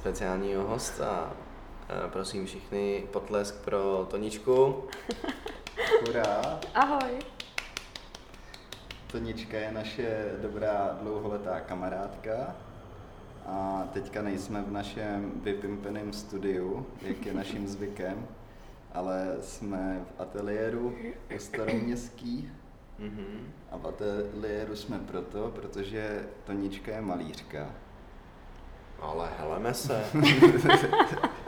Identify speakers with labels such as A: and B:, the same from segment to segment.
A: speciálního hosta. A prosím všichni potlesk pro Toničku.
B: Hurá.
C: Ahoj.
B: Tonička je naše dobrá dlouholetá kamarádka. A teďka nejsme v našem vypimpeném studiu, jak je naším zvykem, ale jsme v ateliéru u Staroměstský.
A: Mhm.
B: A v ateliéru jsme proto, protože Tonička je malířka.
A: Ale heleme se.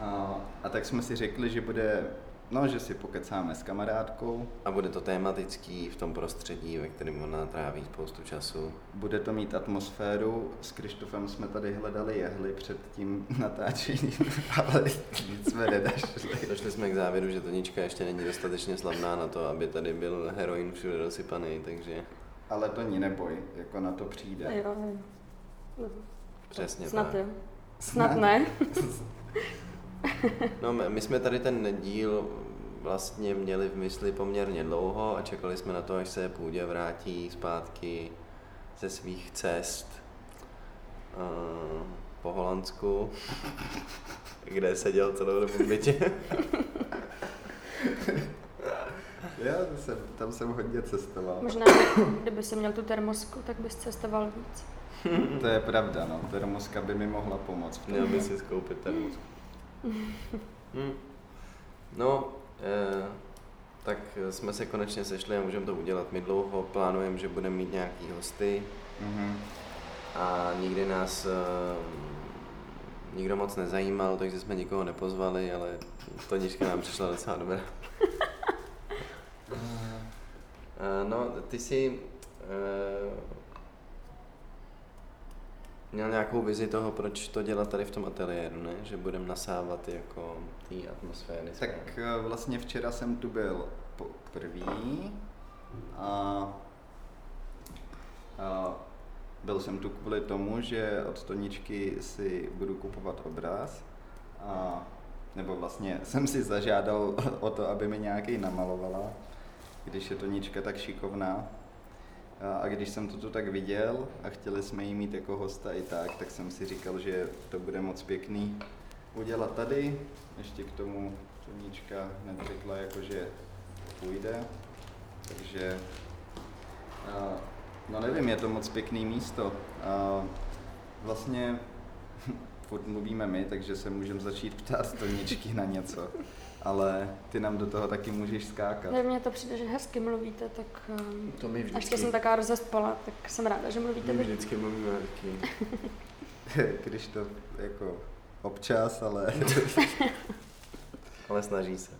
B: A, a tak jsme si řekli, že bude, no, že si pokecáme s kamarádkou,
A: A bude to tematický v tom prostředí, ve kterém ona tráví spoustu času.
B: Bude to mít atmosféru. S Krištofem jsme tady hledali jehly před tím natáčením, ale nic jsme nedašli.
A: Došli jsme k závěru, že Tonička ještě není dostatečně slavná na to, aby tady byl heroin všude dosypaný, takže
B: Ale to ní neboj, jako na to přijde.
C: Jo, jo.
A: přesně
C: Snad
A: tak.
C: jo. Snad ne.
A: No, my my jsme tady ten díl vlastně měli v mysli poměrně dlouho a čekali jsme na to, až se Půdě vrátí zpátky ze svých cest uh, po Holandsku, kde seděl celou dobu v bytě.
B: Já jsem, tam jsem hodně cestoval.
C: Možná, kdyby si měl tu termosku, tak bys cestoval víc.
B: To je pravda, no. Termoska by mi mohla pomoct. v tom.
A: Měl by si skoupit termos. Hm. No, eh, tak jsme se konečně sešli a můžeme to udělat. My dlouho plánujeme, že budeme mít nějaký hosty,
B: Mhm.
A: a nikdy nás uh, nikdo moc nezajímal, takže jsme nikoho nepozvali, ale Tonička nám přišla docela dobrá. Uh, no, ty jsi uh, měl nějakou vizi toho, proč to dělat tady v tom ateliéru, ne? Že budeme nasávat jako té atmosféry.
B: Tak eh, vlastně včera jsem tu byl poprvý a, a byl jsem tu kvůli tomu, že od Toničky si budu kupovat obraz a nebo vlastně jsem si zažádal o to, aby mi nějaký namalovala, když je Tonička tak šikovná. A, když jsem to tak viděl a chtěli jsme jí mít jako hosta i tak, tak jsem si říkal, že to bude moc pěkný udělat tady. Ještě k tomu Tonička hned řekla, jako, že půjde. Takže, no nevím, je to moc pěkný místo. Vlastně furt mluvíme my, takže se můžeme začít ptát Toničky na něco. Ale ty nám do toho taky můžeš skákat.
C: Ne, mně to přijde, že hezky mluvíte, tak um,
A: To my
C: až jsem taková rozespala, tak jsem ráda, že mluvíte
A: my vždycky mluvíme hezky.
B: Když to jako občas, ale
A: Ale snaží se.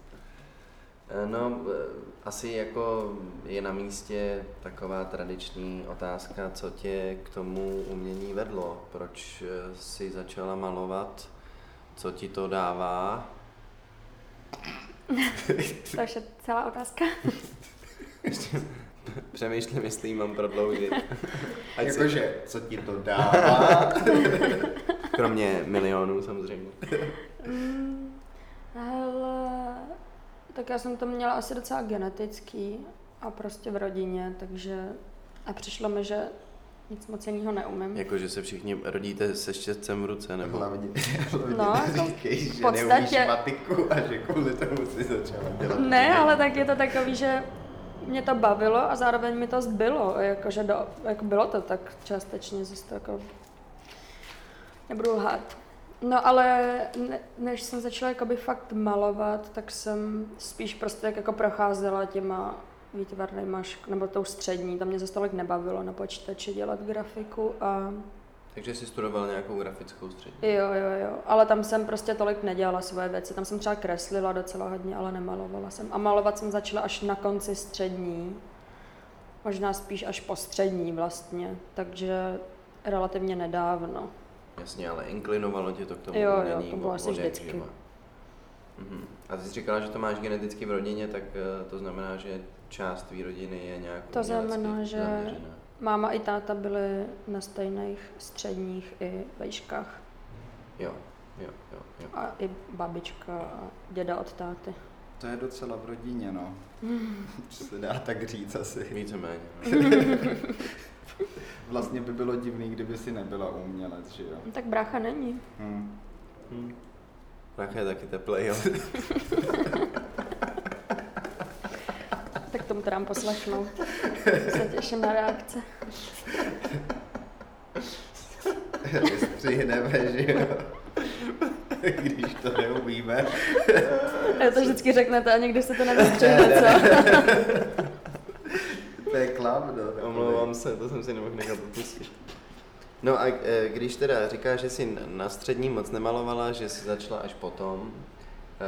A: Eh, No, eh, asi jako je na místě taková tradiční otázka, co tě k tomu umění vedlo, proč eh, jsi začala malovat, co ti to dává.
C: To už je celá otázka.
A: Přemýšlím, jestli ji mám prodloužit. Ať si,
B: jakože, co ti to dává.
A: kromě milionů samozřejmě.
C: Mm, hele, tak já jsem to měla asi docela genetický a prostě v rodině, takže a přišlo mi, že nic moc jiného neumím.
A: Jako, že se všichni rodíte se štětcem v ruce, nebo...
B: Hlavně, hlavně
C: No, jako
B: říkej,
C: v
B: že
C: podstatě-
B: neumíš matiku a že kvůli tomu si začala dělat.
C: Ne, ale tak je to takový, že mě to bavilo a zároveň mi to zbylo, jakože do, jako bylo to tak částečně zase to jako nebudu lhát. No ale ne, než jsem začala jakoby fakt malovat, tak jsem spíš prostě tak jako procházela těma výtvarnýma, šk- nebo tou střední, tam mě zase tolik nebavilo na počítači dělat grafiku a
A: Takže jsi studoval nějakou grafickou střední.
C: jo, jo, jo, ale tam jsem prostě tolik nedělala svoje věci, tam jsem třeba kreslila docela hodně, ale nemalovala jsem. A malovat jsem začala až na konci střední, možná spíš až po střední vlastně, takže relativně nedávno.
A: Jasně, ale inklinovalo tě to k tomu
C: Jo, jo, to bylo asi vždycky.
A: živa. Mhm. A ty jsi říkala, že to máš geneticky v rodině, tak eh, to znamená, že část tvý rodiny je nějak
C: To znamená, že-
A: zaměřená.
C: Máma i táta byli na stejných středních i vejškách.
A: Jo, jo, jo, jo.
C: A i babička a děda od táty.
B: To je docela v rodině, no. Se dá tak říct asi.
A: Víceméně.
B: Vlastně by bylo divný, kdyby si nebyla umělec, že jo?
C: Tak brácha není.
B: Hm.
A: Hm. Brácha je taky teplej, jo.
C: Tak tomu to dám poslechnout. Se těším na reakce.
B: Vystřihneme, že jo? Když to neumíme.
C: Já to vždycky řeknete a někdy se to nevystřihne, co?
B: To je klam, no.
A: Omlouvám se, to jsem si nemohl nechat odpustit. No a e, když teda říkáš, že jsi na střední moc nemalovala, že jsi začala až potom, e,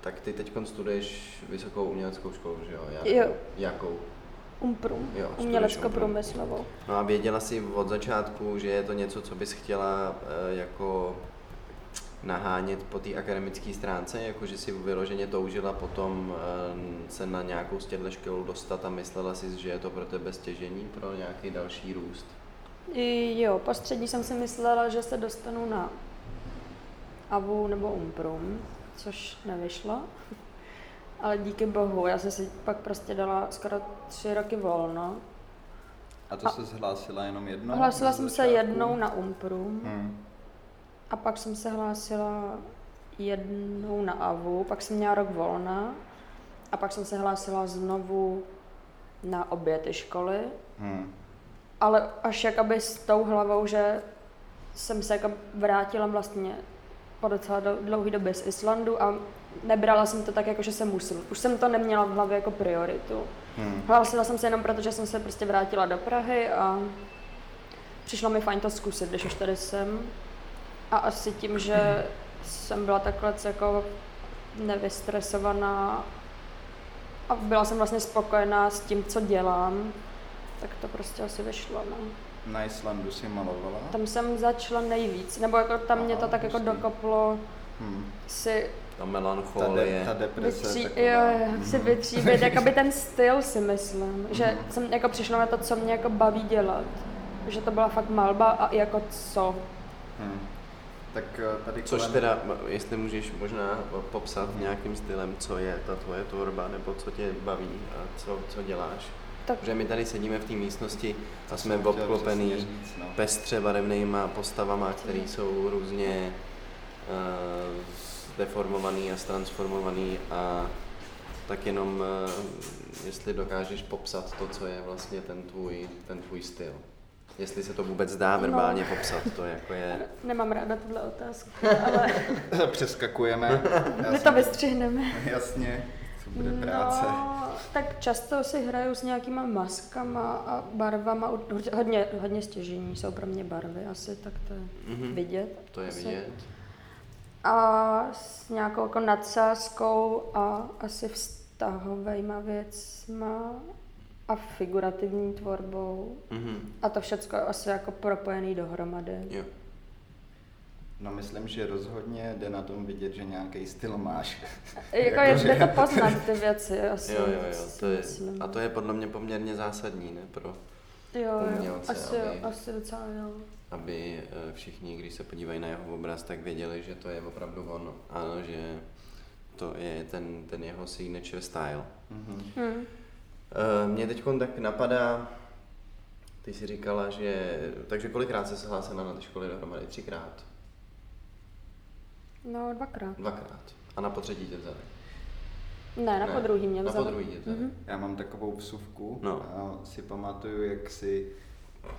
A: tak ty teď studuješ vysokou uměleckou školu, že jo? Jak,
C: Jo.
A: Jakou?
C: Umprum,
A: Jo,
C: umělecko-průmyslovou.
A: No a věděla jsi od začátku, že je to něco, co bys chtěla e, jako nahánět po té akademické stránce, jako že si vyloženě toužila potom se na nějakou z těchto škol dostat a myslela si, že je to pro tebe stěžení pro nějaký další růst.
C: Jo, po střední jsem si myslela, že se dostanu na AVU nebo Umprum, což nevyšlo. Ale díky bohu, já jsem si pak prostě dala skoro tři roky volno.
B: A to se zhlásila jenom jednou?
C: Hlásila jsem se
B: začátku?
C: jednou na Umprum
B: Hm.
C: a pak jsem se hlásila jednou na AVU, pak jsem měla rok volna a pak jsem se hlásila znovu na obě ty školy.
B: Hm.
C: Ale až jakoby s tou hlavou, že jsem se jako vrátila vlastně po docela do- dlouhé době z Islandu a nebrala jsem to tak, jako že jsem musím. Už jsem to neměla v hlavě jako prioritu.
B: Hm.
C: Hlásila jsem se jenom proto, že jsem se prostě vrátila do Prahy a přišlo mi fajn to zkusit, když už tady jsem. A asi tím, že jsem byla takhle jako nevystresovaná a byla jsem vlastně spokojená s tím, co dělám, tak to prostě asi vyšlo. No.
B: Na Islandu si malovala?
C: Tam jsem začala nejvíc, nebo jako tam mě to
B: Aha,
C: tak jako
B: hustý.
C: dokoplo
B: Hm.
C: si
A: Ta
B: Ta, de,
A: melancholie.
B: ta deprese
C: vytří,
B: taková.
C: jo, jo, si
B: Mhm.
C: vytříbit, jakoby ten styl si myslím, že
B: Mhm.
C: jsem jako přišla na to, co mě jako baví dělat. Že to byla fakt malba a i jako co.
B: Hm. Tak eh, tady
A: Což
B: kolem-
A: teda, jestli můžeš možná popsat nějakým stylem, co je ta tvoje tvorba, nebo co tě baví a co, co děláš.
C: Tak
A: Protože my tady sedíme v té místnosti a jsme obklopený
B: říct, no.
A: pestře barevnýma postavama, které jsou různě uh, deformovaný a transformovaný a tak jenom, uh, jestli dokážeš popsat to, co je vlastně ten tvůj, ten tvůj styl. Jestli se to vůbec dá
C: No.
A: verbálně popsat, to jako je...
C: nemám ráda tuhle otázku, ale
B: Přeskakujeme.
C: My to vystřihneme.
B: Jasně, bude práce.
C: No, tak často si hraju s nějakýma maskama a barvama. Hodně, hodně stěžení jsou pro mě barvy asi, tak to je
A: Mhm.
C: vidět.
A: To je
C: asi.
A: vidět.
C: A s nějakou jako nadsázkou a asi vztahovejma věcma a figurativní tvorbou.
A: Mhm.
C: A to všechno asi jako propojený dohromady.
A: Jo.
B: No myslím, že rozhodně jde na tom vidět, že nějaký styl máš.
C: Jako je, jde to poznat ty věci asi.
A: Jo, jo, jo, to je, a to je podle mě poměrně zásadní, ne, pro,
C: jo, jo,
A: umělce,
C: asi, jo,
A: aby-
C: asi docela jo.
A: aby eh, všichni, když se podívají na jeho obraz, tak věděli, že to je opravdu ono. Ano, že to je ten, ten jeho signature style.
B: Mhm.
C: Hm.
A: Eh, Mě teď tak napadá, ty jsi říkala, že, takže kolikrát se hlásila na ty školy dohromady? Třikrát?
C: No, dvakrát.
A: Dvakrát. A na potřetí tě vzali?
C: Ne, na
A: Ne,
C: podruhý mě
A: na
C: vzali.
A: podruhý tě vzali.
C: Mhm.
B: Já mám takovou vsuvku
A: No.
B: a si pamatuju, jak si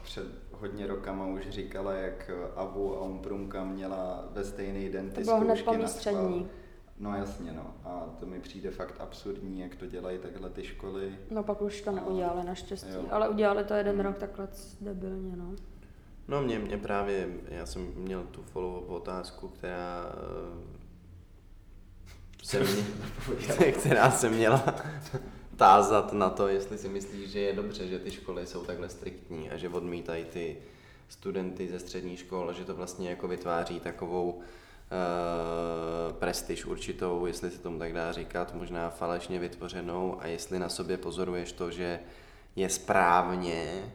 B: před hodně rokama už říkala, jak Avu a Umprumka měla ve stejný den ty
C: To bylo hned
B: zkoušky
C: po
B: na schvál.
C: střední.
B: No jasně, no. A to mi přijde fakt absurdní, jak to dělají takhle ty školy.
C: No pak už to
B: A-
C: neudělali naštěstí,
B: jo.
C: ale udělali to jeden rok takhle debilně, no.
A: No mě, mě právě, já jsem měl tu follow otázku, která eh, se mě, která se měla tázat na to, jestli si myslíš, že je dobře, že ty školy jsou takhle striktní a že odmítají ty studenty ze střední škol, že to vlastně jako vytváří takovou uh, prestiž určitou, jestli se tomu tak dá říkat, možná falešně vytvořenou a jestli na sobě pozoruješ to, že je správně,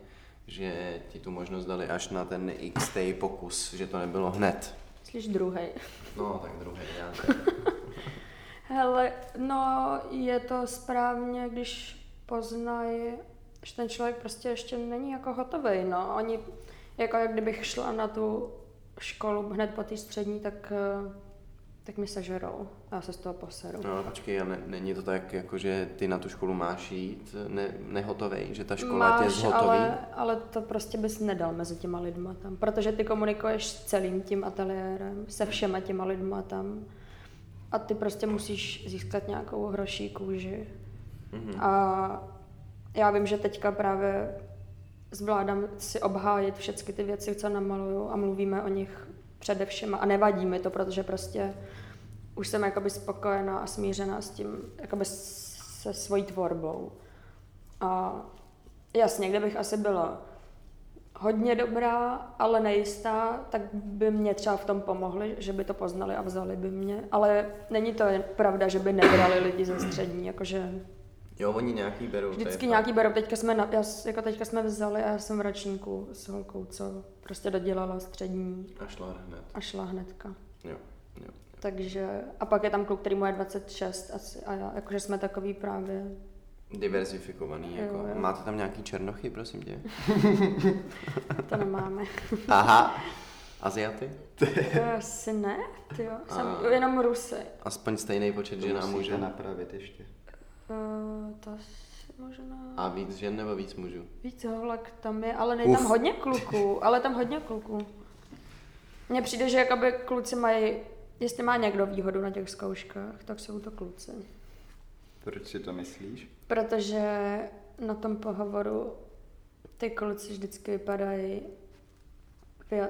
A: že ti tu možnost dali až na ten x pokus, že to nebylo hned.
C: Slyš druhý.
A: No, tak druhý, já.
C: Hele, no je to správně, když poznají, že ten člověk prostě ještě není jako hotový. No. Oni, jako jak kdybych šla na tu školu hned po té střední, tak, eh, tak mi sežerou. A já se z toho poseru.
A: No počkej, a ne, není to tak, jako že ty na tu školu máš jít ne, nehotovej, že ta škola tě
C: Máš,
A: zhotoví?
C: ale, ale to prostě bys nedal mezi těma lidma tam, protože ty komunikuješ s celým tím ateliérem, se všema těma lidma tam a ty prostě musíš získat nějakou hroší kůži.
A: Mhm.
C: A já vím, že teďka právě zvládám si obhájit všechny ty věci, co namaluju a mluvíme o nich především a nevadí mi to, protože prostě už jsem jakoby spokojená a smířená s tím, jakoby se svojí tvorbou. A jasně, kdybych asi byla hodně dobrá, ale nejistá, tak by mě třeba v tom pomohli, že by to poznali a vzali by mě. Ale není to pravda, že by nebrali lidi ze střední, jakože
A: Jo, oni nějaký berou.
C: Vždycky
A: fakt.
C: nějaký berou, teďka jsme, na, já, jako teďka jsme vzali a já jsem v ročníku s holkou, co prostě dodělala střední
A: A šla hned.
C: a šla hnedka.
A: Jo, jo.
C: Takže, a pak je tam kluk, který mu je 26 asi, a já, jakože jsme takový právě,
A: Diverzifikovaný,
C: Jo,
A: jako.
C: jo.
A: Máte tam nějaký černochy, prosím tě?
C: to nemáme.
A: Aha. Aziaty?
C: To asi ne, ty jo, jsem
A: A-
C: jenom Rusy.
A: Aspoň stejný počet
B: To
A: žen a
B: musíte
A: mužů.
B: napravit ještě.
C: Uh, to asi možná
A: A víc žen nebo víc mužů?
C: víc holek tam je, ale není tam hodně kluků, ale tam hodně kluků. Mně přijde, že jakoby kluci mají, jestli má někdo výhodu na těch zkouškách, tak jsou to kluci.
B: Proč si to myslíš?
C: Protože na tom pohovoru ty kluci vždycky vypadají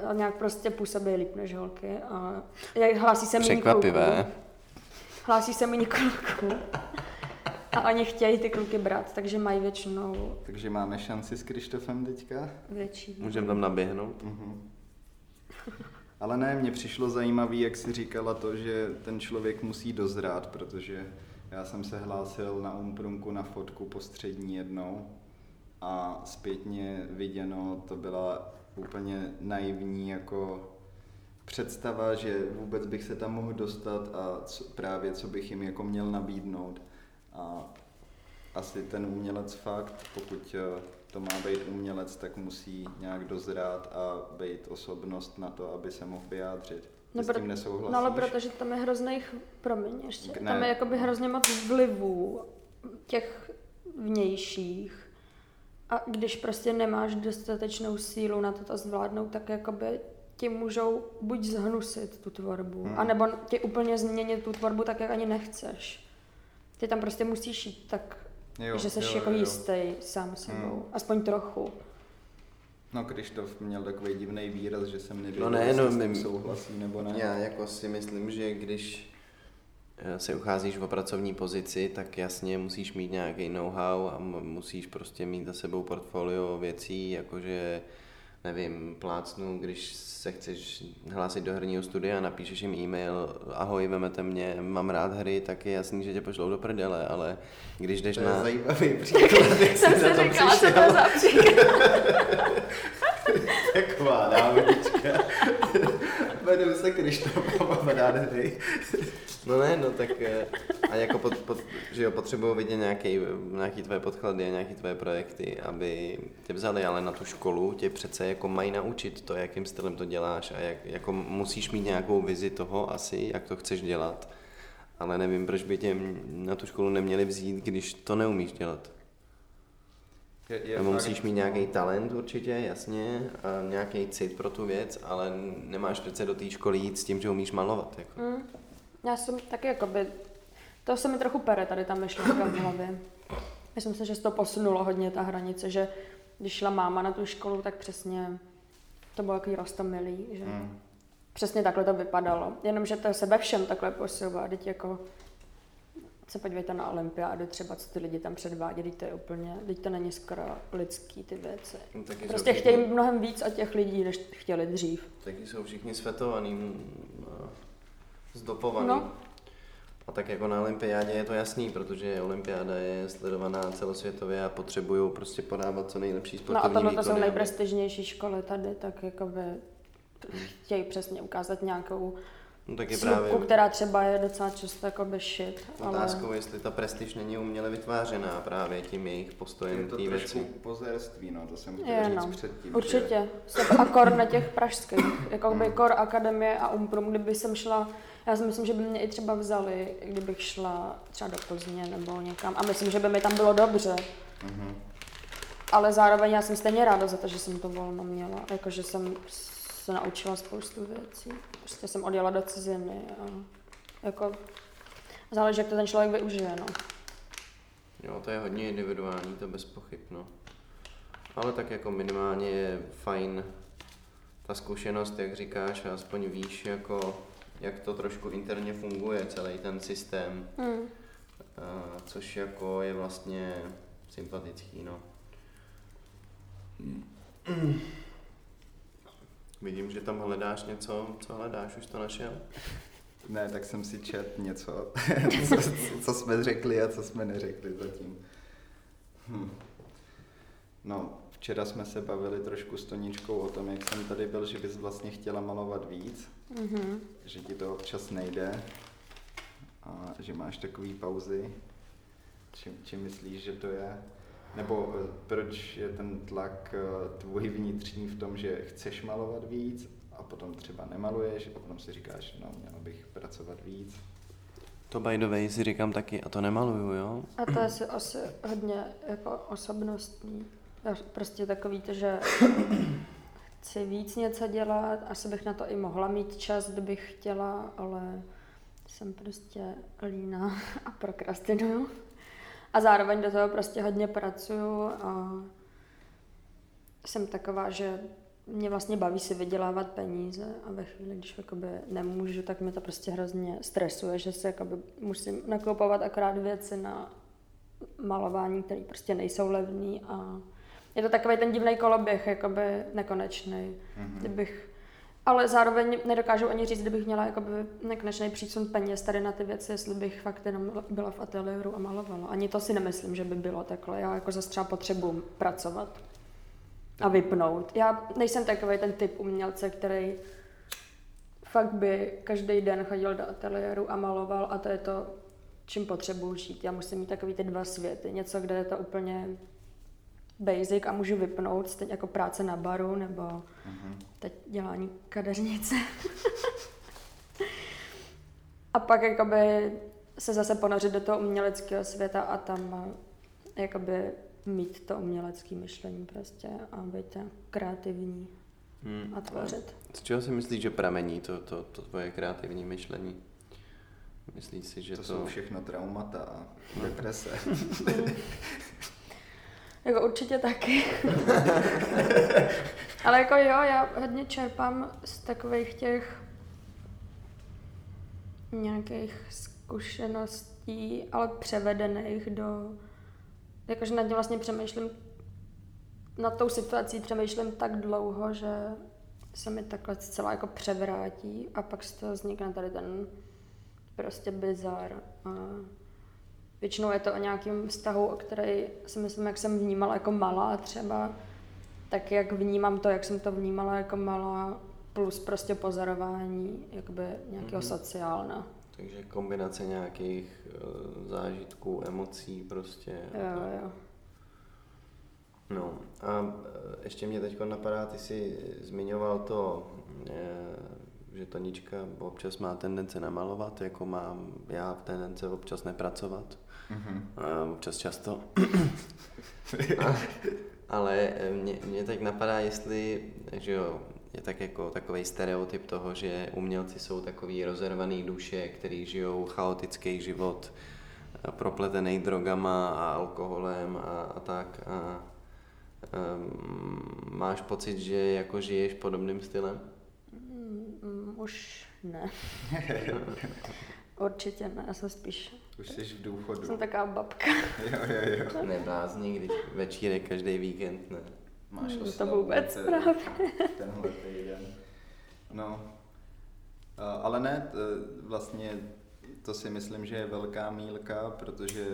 C: a nějak prostě působí líp než holky a jak hlásí se kluků.
A: Překvapivé.
C: Hlásí se méně kluků. A oni chtějí ty kluky brát, takže mají většinou
B: Takže máme šanci s Krištofem teďka?
C: větší.
A: Můžeme tam naběhnout?
B: Mhm. Ale ne, mně přišlo zajímavý, jak si říkala to, že ten člověk musí dozrát, protože já jsem se hlásil na Umprunku na fotku po střední jednou a zpětně viděno to byla úplně naivní jako představa, že vůbec bych se tam mohl dostat a co, právě co bych jim jako měl nabídnout. A asi ten umělec fakt, pokud eh, to má být umělec, tak musí nějak dozrát a být osobnost na to, aby se mohl vyjádřit.
C: No,
B: s
C: pro-
B: tím nesouhlasíš?
C: No ale protože tam je hrozných, promiň ještě,
B: Ne.
C: tam je jakoby hrozně moc vlivů těch vnějších a když prostě nemáš dostatečnou sílu na to, to zvládnout, tak jakoby ti můžou buď zhnusit tu tvorbu,
B: Hmm.
C: anebo ti úplně změnit tu tvorbu tak, jak ani nechceš. Ty tam prostě musíš jít tak,
B: Jo,
C: že jsi
B: jo,
C: jako
B: jo.
C: jistý sám sebou,
B: Hmm.
C: aspoň trochu.
B: No, Krištof měl takový divný výraz, že jsem nevěděl,
A: No ne,
B: jestli
A: no,
B: s tím souhlasí nebo ne.
A: Já jako si myslím, že když eh, se ucházíš o pracovní pozici, tak jasně musíš mít nějaký know-how a musíš prostě mít za sebou portfolio věcí, jakože nevím, plácnu, když se chceš hlásit do herního studia a napíšeš jim e-mail, ahoj, vemete mě, mám rád hry, tak je jasný, že tě pošlou do prdele, ale když jdeš
B: To
A: na...
B: zajímavý příklad, jak
C: Jsem
B: to
C: říkala, co to za příklad.
B: Taková náhodička. Jmenuji se Krištof a mám rád hry.
A: No ne, no tak eh, a jako pod, pod, že jo, potřebují vidět nějaký, nějaký tvoje podklady a nějaký tvoje projekty, aby tě vzali, ale na tu školu tě přece jako mají naučit to, jakým stylem to děláš a jak, jako musíš mít nějakou vizi toho asi, jak to chceš dělat, ale nevím, proč by tě na tu školu neměli vzít, když to neumíš dělat.
B: Je, je
A: Nebo
B: fakt-
A: musíš mít nějaký talent určitě, jasně, a nějaký cit pro tu věc, ale nemáš přece do té školy jít s tím, že umíš malovat. Jako.
C: Mm. Já jsem taky jakoby, to se mi trochu pere tady ta myšlenka v hlavě. Myslím si, že se to posunulo hodně ta hranice, že když šla máma na tu školu, tak přesně to bylo takový rostomilý, že
B: Hmm.
C: přesně takhle to vypadalo. Jenomže to se ve všem takhle posouvá, teď jako se podívejte na olympiádu, třeba co ty lidi tam předvádí, teď to je úplně, teď to není skoro lidský ty věci.
A: No, taky
C: Prostě
A: všichni-
C: chtějí mnohem víc od těch lidí, než chtěli dřív.
A: Taky jsou všichni svetovaný, mm, a zdopovaný.
C: No.
A: A tak jako na olympiádě je to jasný, protože olympiáda je sledovaná celosvětově a potřebují prostě podávat co nejlepší
C: No
A: sportovní
C: a tohle to jsou nejprestižnější školy tady, tak jakoby chtějí přesně ukázat nějakou
A: No tak je
C: slupku,
A: právě
C: která třeba je docela často jako shit, ale...
A: otázkou, jestli ta prestiž není uměle vytvářená právě tím jejich
B: Je
A: postojem
B: to
A: té
B: trošku
A: věci.
B: pozérství, no, to jsem chtěl
C: Je,
B: říct
C: no.
B: předtím.
C: Určitě. Jsem akor na těch pražských. Jako by
B: Hmm.
C: kor akademie a umprum, kdyby jsem šla, já si myslím, že by mě i třeba vzali, kdybych šla třeba do Plzně nebo někam. A myslím, že by mi tam bylo dobře.
B: Mhm.
C: Ale zároveň já jsem stejně ráda za to, že jsem to volno měla. Jakože jsem se naučila spoustu věcí. Prostě jsem odjela do ciziny a jako záleží, jak to ten člověk využije, no.
A: Jo, to je hodně individuální, to bez pochyb, no. Ale tak jako minimálně je fajn ta zkušenost, jak říkáš, a aspoň víš, jako, jak to trošku interně funguje, celý ten systém,
C: Hmm.
A: a, což jako je vlastně sympatický, no. Vidím, že tam hledáš něco, co hledáš, už to našel?
B: Ne, tak jsem si čet něco, co, co jsme řekli a co jsme neřekli zatím. Hm. No, včera jsme se bavili trošku s Toničkou o tom, jak jsem tady byl, že bys vlastně chtěla malovat víc,
C: Mhm.
B: že ti to občas nejde a že máš takový pauzy. Čím, čím myslíš, že to je? Nebo eh, proč je ten tlak eh, tvůj vnitřní v tom, že chceš malovat víc a potom třeba nemaluješ a potom si říkáš, no měla bych pracovat víc.
A: To by the way si říkám taky, a to nemaluju, jo?
C: A to je asi, asi hodně jako osobnostní. Prostě takový to, že chci víc něco dělat, asi bych na to i mohla mít čas, kdybych chtěla, ale jsem prostě líná a prokrastinuju. A zároveň do toho prostě hodně pracuju a jsem taková, že mě vlastně baví si vydělávat peníze a ve chvíli, když jakoby nemůžu, tak mě to prostě hrozně stresuje, že se jakoby musím nakupovat akorát věci na malování, které prostě nejsou levný a je to takový ten divný koloběh, jakoby nekonečný.
B: Mhm.
C: Kdybych, ale zároveň nedokážu ani říct, kdybych měla jakoby nekonečný přísun peněz tady na ty věci, jestli bych fakt jenom byla v ateliéru a malovala. Ani to si nemyslím, že by bylo takhle. Já jako zase třeba potřebuji pracovat a vypnout. Já nejsem takový ten typ umělce, který fakt by každý den chodil do ateliéru a maloval a to je to, čím potřebuji žít. Já musím mít takový ty dva světy. Něco, kde je to úplně basic a můžu vypnout, stejně jako práce na baru nebo
B: Mhm.
C: teď dělání kadeřnice. a pak jakoby se zase ponořit do toho uměleckého světa a tam eh, jakoby mít to umělecké myšlení prostě a být kreativní
A: Hmm.
C: a tvořit.
A: Z čeho si myslíš, že pramení to, to, to tvoje kreativní myšlení? Myslíš si, že
B: To
A: to...
B: jsou všechno traumata a deprese.
C: Jako určitě taky. Ale jako jo, já hodně čerpám z takových těch nějakých zkušeností, ale převedených do... Jakože nad tím vlastně přemýšlím, nad tou situací přemýšlím tak dlouho, že se mi takhle zcela jako převrátí a pak z toho vznikne tady ten prostě bizar. A Většinou je to o nějakém vztahu, o který si myslím, jak jsem vnímala jako malá třeba, tak jak vnímám to, jak jsem to vnímala jako malá, plus prostě pozorování jakoby nějakého
A: Mhm.
C: mm-hmm. sociálna.
A: Takže kombinace nějakých uh, zážitků, emocí prostě.
C: Jo, jo.
A: No a eh, ještě mě teď napadá, ty jsi zmiňoval to, eh, že Tonička občas má tendence namalovat, jako mám já v tendence občas nepracovat,
B: Mhm.
A: a občas často. a, ale eh, mě, mě teď napadá, jestli, že jo, je tak jako takový stereotyp toho, že umělci jsou takový rozervaný duše, který žijou chaotický život, eh, propletený drogama a alkoholem a, a tak. A, um, máš pocit, že jako žiješ podobným stylem?
C: Mm, mm, už ne. Určitě ne, já jsem spíš,
B: Už jsi v důchodu.
C: jsem taková babka.
B: Jo, jo, jo.
A: Neblázni, když večírek každý víkend, ne.
B: Máš
C: Hmm, to vůbec
B: te-
C: právě.
B: Tenhle týden. No. A, Ale ne, t- vlastně to si myslím, že je velká mílka, protože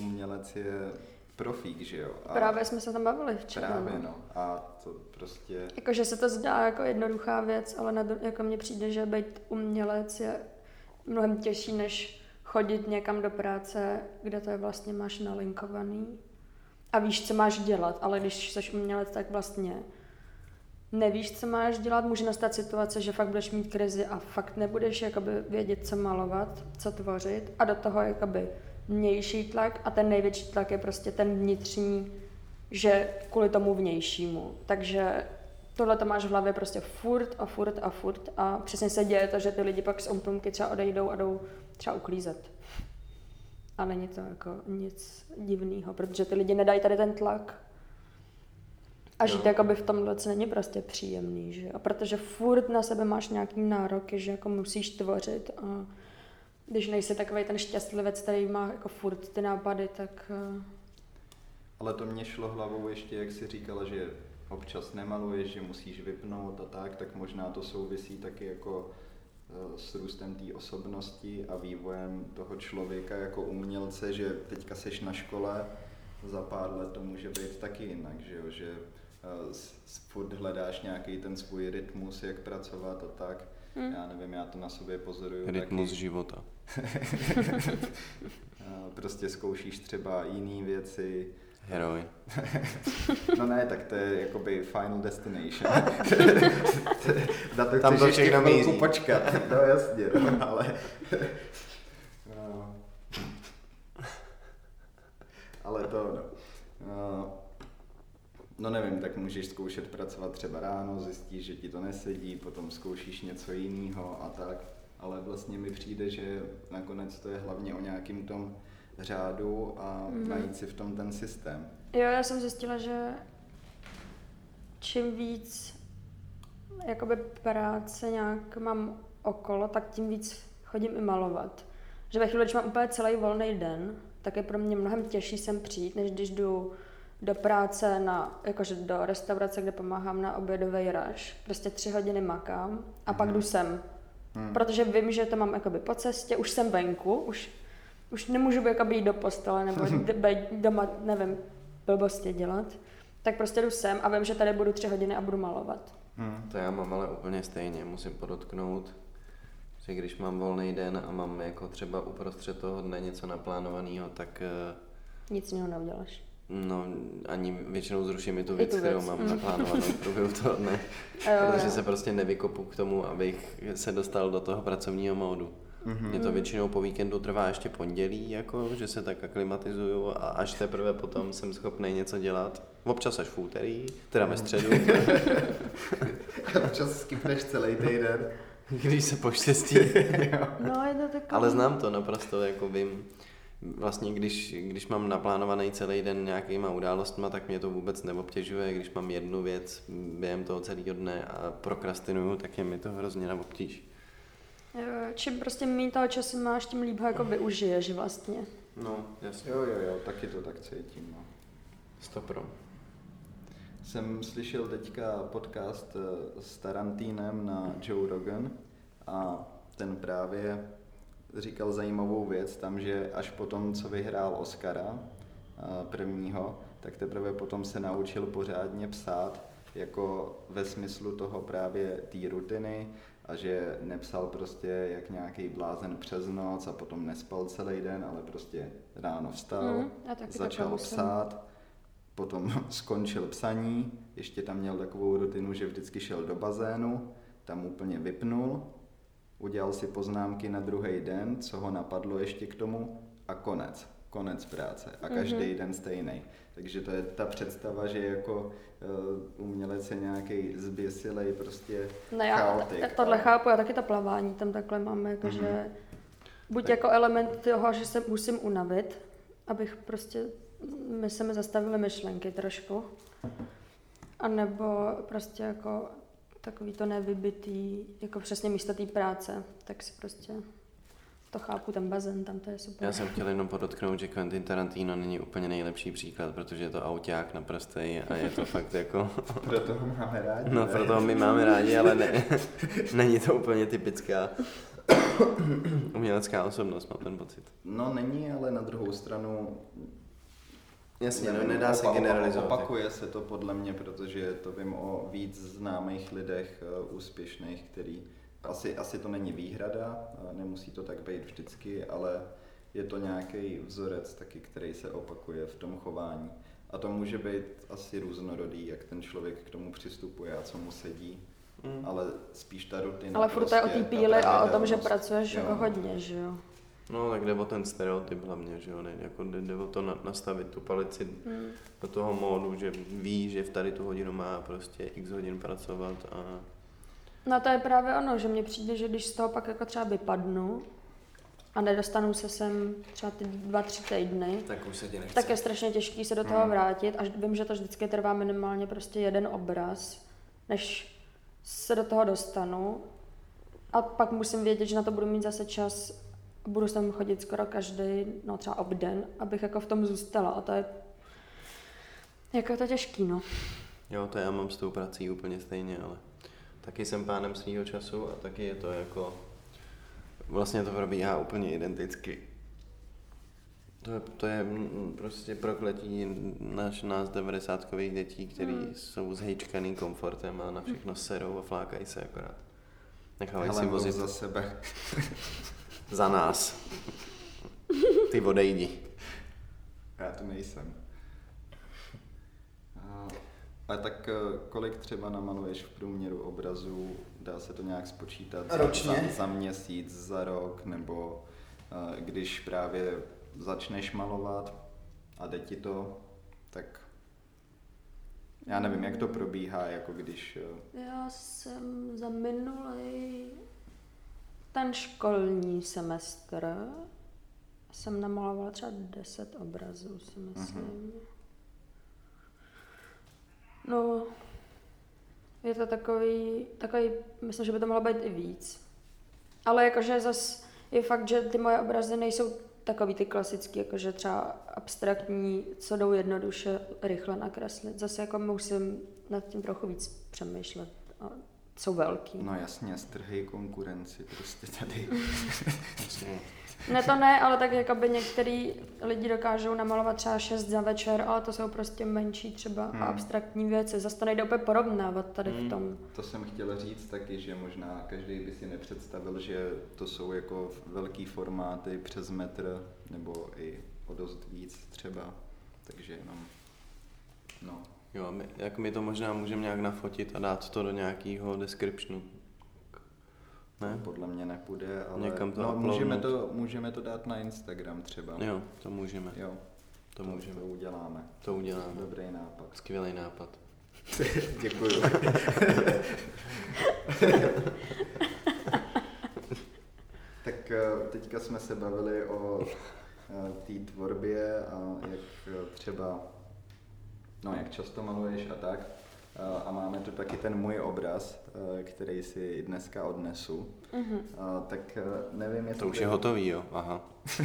B: umělec je profík, že jo. A
C: Právě jsme se tam bavili včera.
B: Právě,
C: no.
B: no. A to prostě...
C: Jakože se to zdá jako jednoduchá věc, ale na, jako mně přijde, že být umělec je mnohem těžší, než chodit někam do práce, kde to je vlastně máš nalinkovaný. A víš, co máš dělat, ale když jsi umělec, tak vlastně nevíš, co máš dělat, může nastat situace, že fakt budeš mít krizi a fakt nebudeš jakoby vědět, co malovat, co tvořit. A do toho jakoby vnější tlak a ten největší tlak je prostě ten vnitřní, že kvůli tomu vnějšímu. Takže tohle to máš v hlavě prostě furt a furt a furt. A přesně se děje to, že ty lidi pak z umplumky třeba odejdou a jdou třeba uklízet. A není to jako nic divného, protože ty lidi nedají tady ten tlak. A žít
A: Jo.
C: jakoby v tomhle co není prostě příjemný, že A protože furt na sebe máš nějaký nároky, že jako musíš tvořit a když nejsi takový ten šťastlivec, který má jako furt ty nápady, tak eh,
B: Ale to mě šlo hlavou ještě, jak si říkala, že občas nemaluješ, že musíš vypnout a tak, tak možná to souvisí taky jako s růstem té osobnosti a vývojem toho člověka jako umělce, že teďka seš na škole, za pár let to může být taky jinak, že jo, že eh, furt hledáš nějaký ten svůj rytmus, jak pracovat a tak.
C: Hm.
B: Já nevím, já to na sobě pozoruju
A: Rytmus
B: taky.
A: života.
B: Eh, Prostě zkoušíš třeba jiné věci,
A: Heroj.
B: No ne, tak to je jakoby final destination. Na to
A: Tam
B: chceš
A: to
B: ještě chvilku počkat. No jasně, no, ale... No. Ale to, no. No, No nevím, tak můžeš zkoušet pracovat třeba ráno, zjistíš, že ti to nesedí, potom zkoušíš něco jiného a tak. Ale vlastně mi přijde, že nakonec to je hlavně o nějakým tom řádu a
C: Mhm.
B: najít si v tom ten systém.
C: Jo, já jsem zjistila, že čím víc jakoby práce nějak mám okolo, tak tím víc chodím i malovat. Že ve chvíli, když mám úplně celý volný den, tak je pro mě mnohem těžší sem přijít, než když jdu do práce, na, jakože do restaurace, kde pomáhám na obědový raž. Prostě tři hodiny makám a pak jdu sem.
B: Hmm.
C: Protože vím, že to mám jakoby po cestě, už jsem venku, už, už nemůžu jakoby jít do postele nebo být doma, nevím, blbosti dělat. Tak prostě jdu sem a vím, že tady budu tři hodiny a budu malovat.
B: Hmm.
A: To já mám ale úplně stejně, musím podotknout, že když mám volný den a mám jako třeba uprostřed toho dne něco naplánovaného, tak eh,
C: Nic jiného neuděláš.
A: no ani většinou zruším i tu
C: I
A: věc,
C: tu
A: kterou
C: věc,
A: mám
C: mm.
A: naplánovanou v průběhu toho dne, protože se prostě nevykopu k tomu, abych se dostal do toho pracovního módu.
B: Mhm.
A: Mě to většinou po víkendu trvá ještě pondělí, jako, že se tak aklimatizuju a až teprve potom jsem schopný něco dělat. Občas až v úterý, teda ve středu,
B: Občas skipneš celý týden.
A: když se poštěstí.
C: No, je to takový...
A: Ale znám to naprosto, jako vím. Vlastně, když, když mám naplánovaný celý den nějakýma událostma, tak mě to vůbec neobtěžuje. Když mám jednu věc během toho celého dne a prokrastinuju, tak je mi to hrozně na obtíž.
C: Jo, Čím prostě méně toho času máš, tím líp ho jako využiješ vlastně.
A: No, jasně.
B: Jo, jo, jo, taky to tak cítím. No.
A: Stopro.
B: Jsem slyšel teďka podcast eh, s Tarantínem na Joe Rogan a ten právě říkal zajímavou věc tam, že až potom, co vyhrál Oscara eh, prvního, tak teprve potom se naučil pořádně psát, jako ve smyslu toho právě té rutiny a že nepsal prostě jak nějaký blázen přes noc a potom nespal celý den, ale prostě ráno vstal,
C: Mhm, taky
B: začal psát, potom skončil psaní, ještě tam měl takovou rutinu, že vždycky šel do bazénu, tam úplně vypnul, udělal si poznámky na druhý den, co ho napadlo ještě k tomu a konec. Konec práce. A každý
C: Mhm.
B: den stejný. Takže to je ta představa, že jako uh, umělec je nějaký zběsilej prostě
C: Ne, já
B: chaotik.
C: t- tohle
B: a-
C: chápu, já taky to plavání tam takhle máme, jako
B: Mhm.
C: že buď
B: Tak-
C: jako element toho, že se musím unavit, abych prostě, my se mi zastavily myšlenky trošku, a nebo prostě jako takový to nevybitý, jako přesně místo té práce, tak si prostě to chápu, ten bazén, tam to je super.
A: Já jsem chtěl jenom podotknout, že Quentin Tarantino není úplně nejlepší příklad, protože je to auták naprostej a je to fakt jako...
B: Proto ho máme rádi.
A: No,
B: ne?
A: proto ho my máme rádi, ale ne, není to úplně typická umělecká osobnost, mám ten pocit.
B: No není, ale na druhou stranu
A: Jasně, no,
B: nevím,
A: nedá se generalizovat.
B: Opakuje se to podle mě, protože to vím o víc známých lidech uh, úspěšných, který asi, asi to není výhrada, nemusí to tak být vždycky, ale je to nějaký vzorec taky, který se opakuje v tom chování. A to může být asi různorodý, jak ten člověk k tomu přistupuje a co mu sedí.
A: Mm.
B: Ale spíš ta rutina.
C: Ale furt to je o
B: prostě,
C: té
B: ta
C: píle a o tom, že pracuješ
B: Jo.
C: jako hodně, že jo.
A: No, tak jde o ten stereotyp hlavně, že jo, ne, jako jde, jde o to na, nastavit tu palici
C: Hmm.
A: do toho módu, že ví, že v tady tu hodinu má prostě x hodin pracovat a
C: No to je právě ono, že mně přijde, že když z toho pak jako třeba vypadnu a nedostanu se sem třeba ty dva, tři týdny,
A: tak už se ti nechce.
C: tak je strašně těžký se do toho
B: Hmm.
C: vrátit a vím, že to vždycky trvá minimálně prostě jeden obraz, než se do toho dostanu a pak musím vědět, že na to budu mít zase čas a budu sem chodit skoro každý, no třeba obden, abych jako v tom zůstala a to je jako to těžký, no.
A: Jo, to já mám s tou prací úplně stejně, ale taky jsem pánem svýho času a taky je to jako, vlastně to probíhá úplně identicky. To je, to je mm, prostě prokletí naš, nás 90 dětí, který
C: Hmm.
A: jsou zhejčkaný komfortem a na všechno serou a flákají se akorát. Nechávají si
B: Hele,
A: vozit
B: za sebe.
A: za nás. Ty odejdi.
B: Já to nejsem. A, tak eh, kolik třeba namaluješ v průměru obrazů? Dá se to nějak spočítat za,
A: Ročně?
B: za, za měsíc, za rok, nebo eh, když právě začneš malovat a jde ti to, tak já nevím, jak to probíhá, jako když... eh,
C: Já jsem za minulý ten školní semestr jsem namalovala třeba 10 obrazů, si myslím.
B: Mhm.
C: No, je to takový, takový, myslím, že by to mohlo být i víc. Ale jakože zas je fakt, že ty moje obrazy nejsou takový ty klasický, jakože třeba abstraktní, co jdou jednoduše rychle nakreslit. Zase jako musím nad tím trochu víc přemýšlet. A jsou velký.
B: No jasně, strhej konkurenci prostě tady.
C: Ne to ne, ale tak jakoby některý lidi dokážou namalovat třeba šest za večer, ale to jsou prostě menší třeba
B: Hmm.
C: hmm. abstraktní věci. Zase to nejde úplně porovnávat tady
A: Hmm.
C: v tom.
B: To jsem chtěl říct taky, že možná každý by si nepředstavil, že to jsou jako velký formáty přes metr, nebo i o dost víc třeba, takže jenom, no.
A: Jo, my, jak my to možná můžeme nějak nafotit a dát to do nějakého descriptionu. Ne?
B: Podle mě nepůjde, ale
A: Někam to
B: no,
A: uploadnout.
B: můžeme, to, můžeme to dát na Instagram třeba.
A: Jo, to můžeme.
B: jo
A: To můžeme.
B: To uděláme.
A: To uděláme.
B: Dobrý nápad.
A: Skvělý nápad.
B: Děkuju. tak eh, teďka jsme se bavili o eh, té tvorbě a jak eh, třeba, no jak často maluješ a tak. Eh, A máme tu taky ten můj obraz, eh, který si dneska odnesu.
C: Mhm.
B: A tak nevím, jestli...
A: To už je hotový, jo? Aha.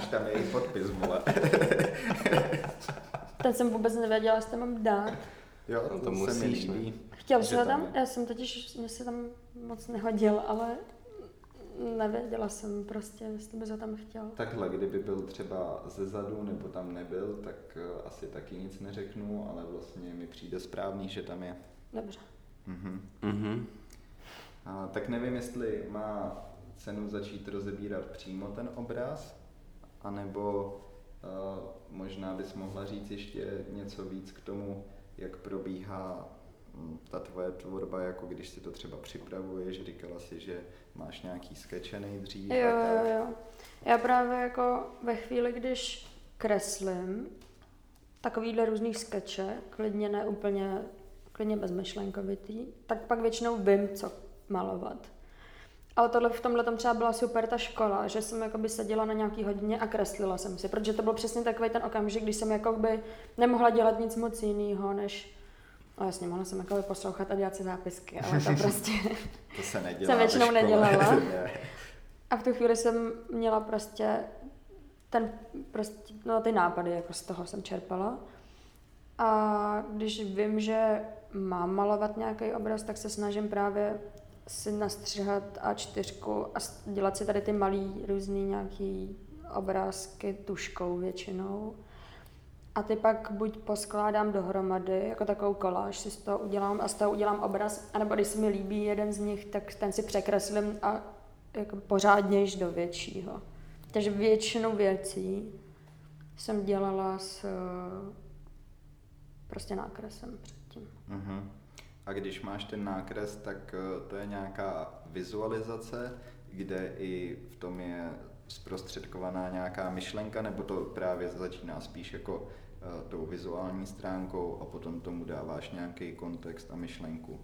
B: Už tam je i podpis, vole.
C: Ten jsem vůbec nevěděla, jestli mám dát.
B: Jo,
A: No
B: to,
A: to
B: to se mi
A: musíš.
C: Chtěl ho tam? Já jsem totiž, mě se tam moc nehodil, ale nevěděla jsem prostě, jestli bys ho tam chtěl.
B: Takhle, kdyby byl třeba ze zadu nebo tam nebyl, tak eh, asi taky nic neřeknu, ale vlastně mi přijde správný, že tam je.
C: Dobře.
B: Mhm.
A: Mhm.
B: A, tak nevím, jestli má cenu začít rozebírat přímo ten obraz, anebo uh, možná bys mohla říct ještě něco víc k tomu, jak probíhá mm, ta tvoje tvorba, jako když si to třeba připravuješ, říkala si, že máš nějaký skeče nejdřív.
C: Jo,
B: tak.
C: jo, jo. Já právě jako ve chvíli, když kreslím takovýhle různý skeče, klidně ne úplně, klidně bezmyšlenkovitý, tak pak většinou vím, co malovat. Ale tohle v tomhle tam třeba byla super ta škola, že jsem jakoby seděla na nějaký hodině a kreslila jsem si, protože to byl přesně takový ten okamžik, kdy jsem jakoby nemohla dělat nic moc jiného, než No jasně, mohla jsem jakoby poslouchat a dělat si zápisky, ale to prostě...
B: To se nedělá
C: Jsem
B: ve
C: většinou
B: škole.
C: nedělala.
B: Ne.
C: A v tu chvíli jsem měla prostě ten, prostě, no ty nápady, jako z toho jsem čerpala. A když vím, že mám malovat nějaký obraz, tak se snažím právě si nastřihat A4 a dělat si tady ty malý různý nějaký obrázky tuškou většinou. A ty pak buď poskládám dohromady, jako takovou koláž si z toho udělám a z toho udělám obraz, anebo když se mi líbí jeden z nich, tak ten si překreslím a jako pořádnějš do většího. Takže většinu věcí jsem dělala s prostě nákresem předtím.
B: Uh-huh. A když máš ten nákres, tak eh, to je nějaká vizualizace, kde i v tom je zprostředkovaná nějaká myšlenka, nebo to právě začíná spíš jako tou vizuální stránkou a potom tomu dáváš nějaký kontext a myšlenku?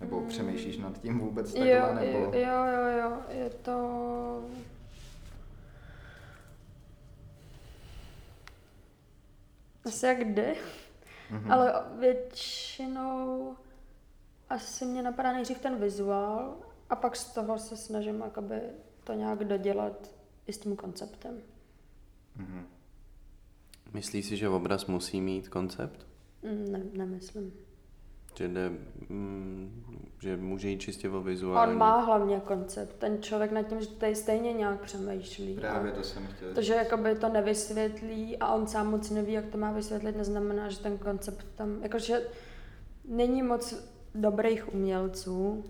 B: Nebo mm. přemýšlíš nad tím vůbec takhle?
C: Jo,
B: nebo...
C: jo, jo, jo, je to... Asi jak jde, mm-hmm. ale většinou asi mě napadá nejdřív ten vizuál a pak z toho se snažím jakoby to nějak dodělat i s tím konceptem.
A: Mm-hmm. Myslíš si, že obraz musí mít koncept?
C: Ne, nemyslím.
A: Že, jde, mm, že může jít čistě o vizuální.
C: On má hlavně koncept. Ten člověk nad tím že stejně nějak přemýšlí.
B: Právě to jsem chtěl.
C: To, že jakoby to nevysvětlí a on sám moc neví, jak to má vysvětlit, neznamená, že ten koncept tam, jakože není moc dobrých umělců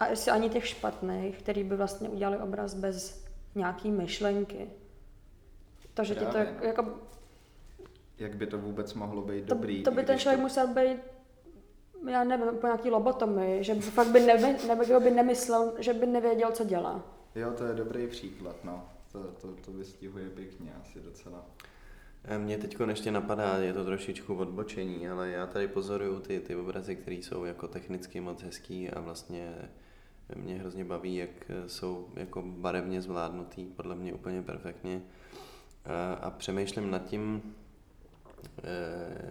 C: a jestli ani těch špatných, který by vlastně udělali obraz bez nějaký myšlenky. To, že ti to jako...
B: Jak by to vůbec mohlo být
C: to,
B: dobrý?
C: To by ten člověk to... musel být já nevím, po nějaký lobotomii, že by fakt by, nevy, nebo by nemyslel, že by nevěděl, co dělá.
B: Jo, to je dobrý příklad, no. To, to, to vystihuje pěkně asi docela.
A: Eh, mně teď ještě napadá, je to trošičku odbočení, ale já tady pozoruju ty, ty obrazy, které jsou jako technicky moc hezký a vlastně mě hrozně baví, jak jsou jako barevně zvládnutý, podle mě úplně perfektně. A, a přemýšlím nad tím, eh,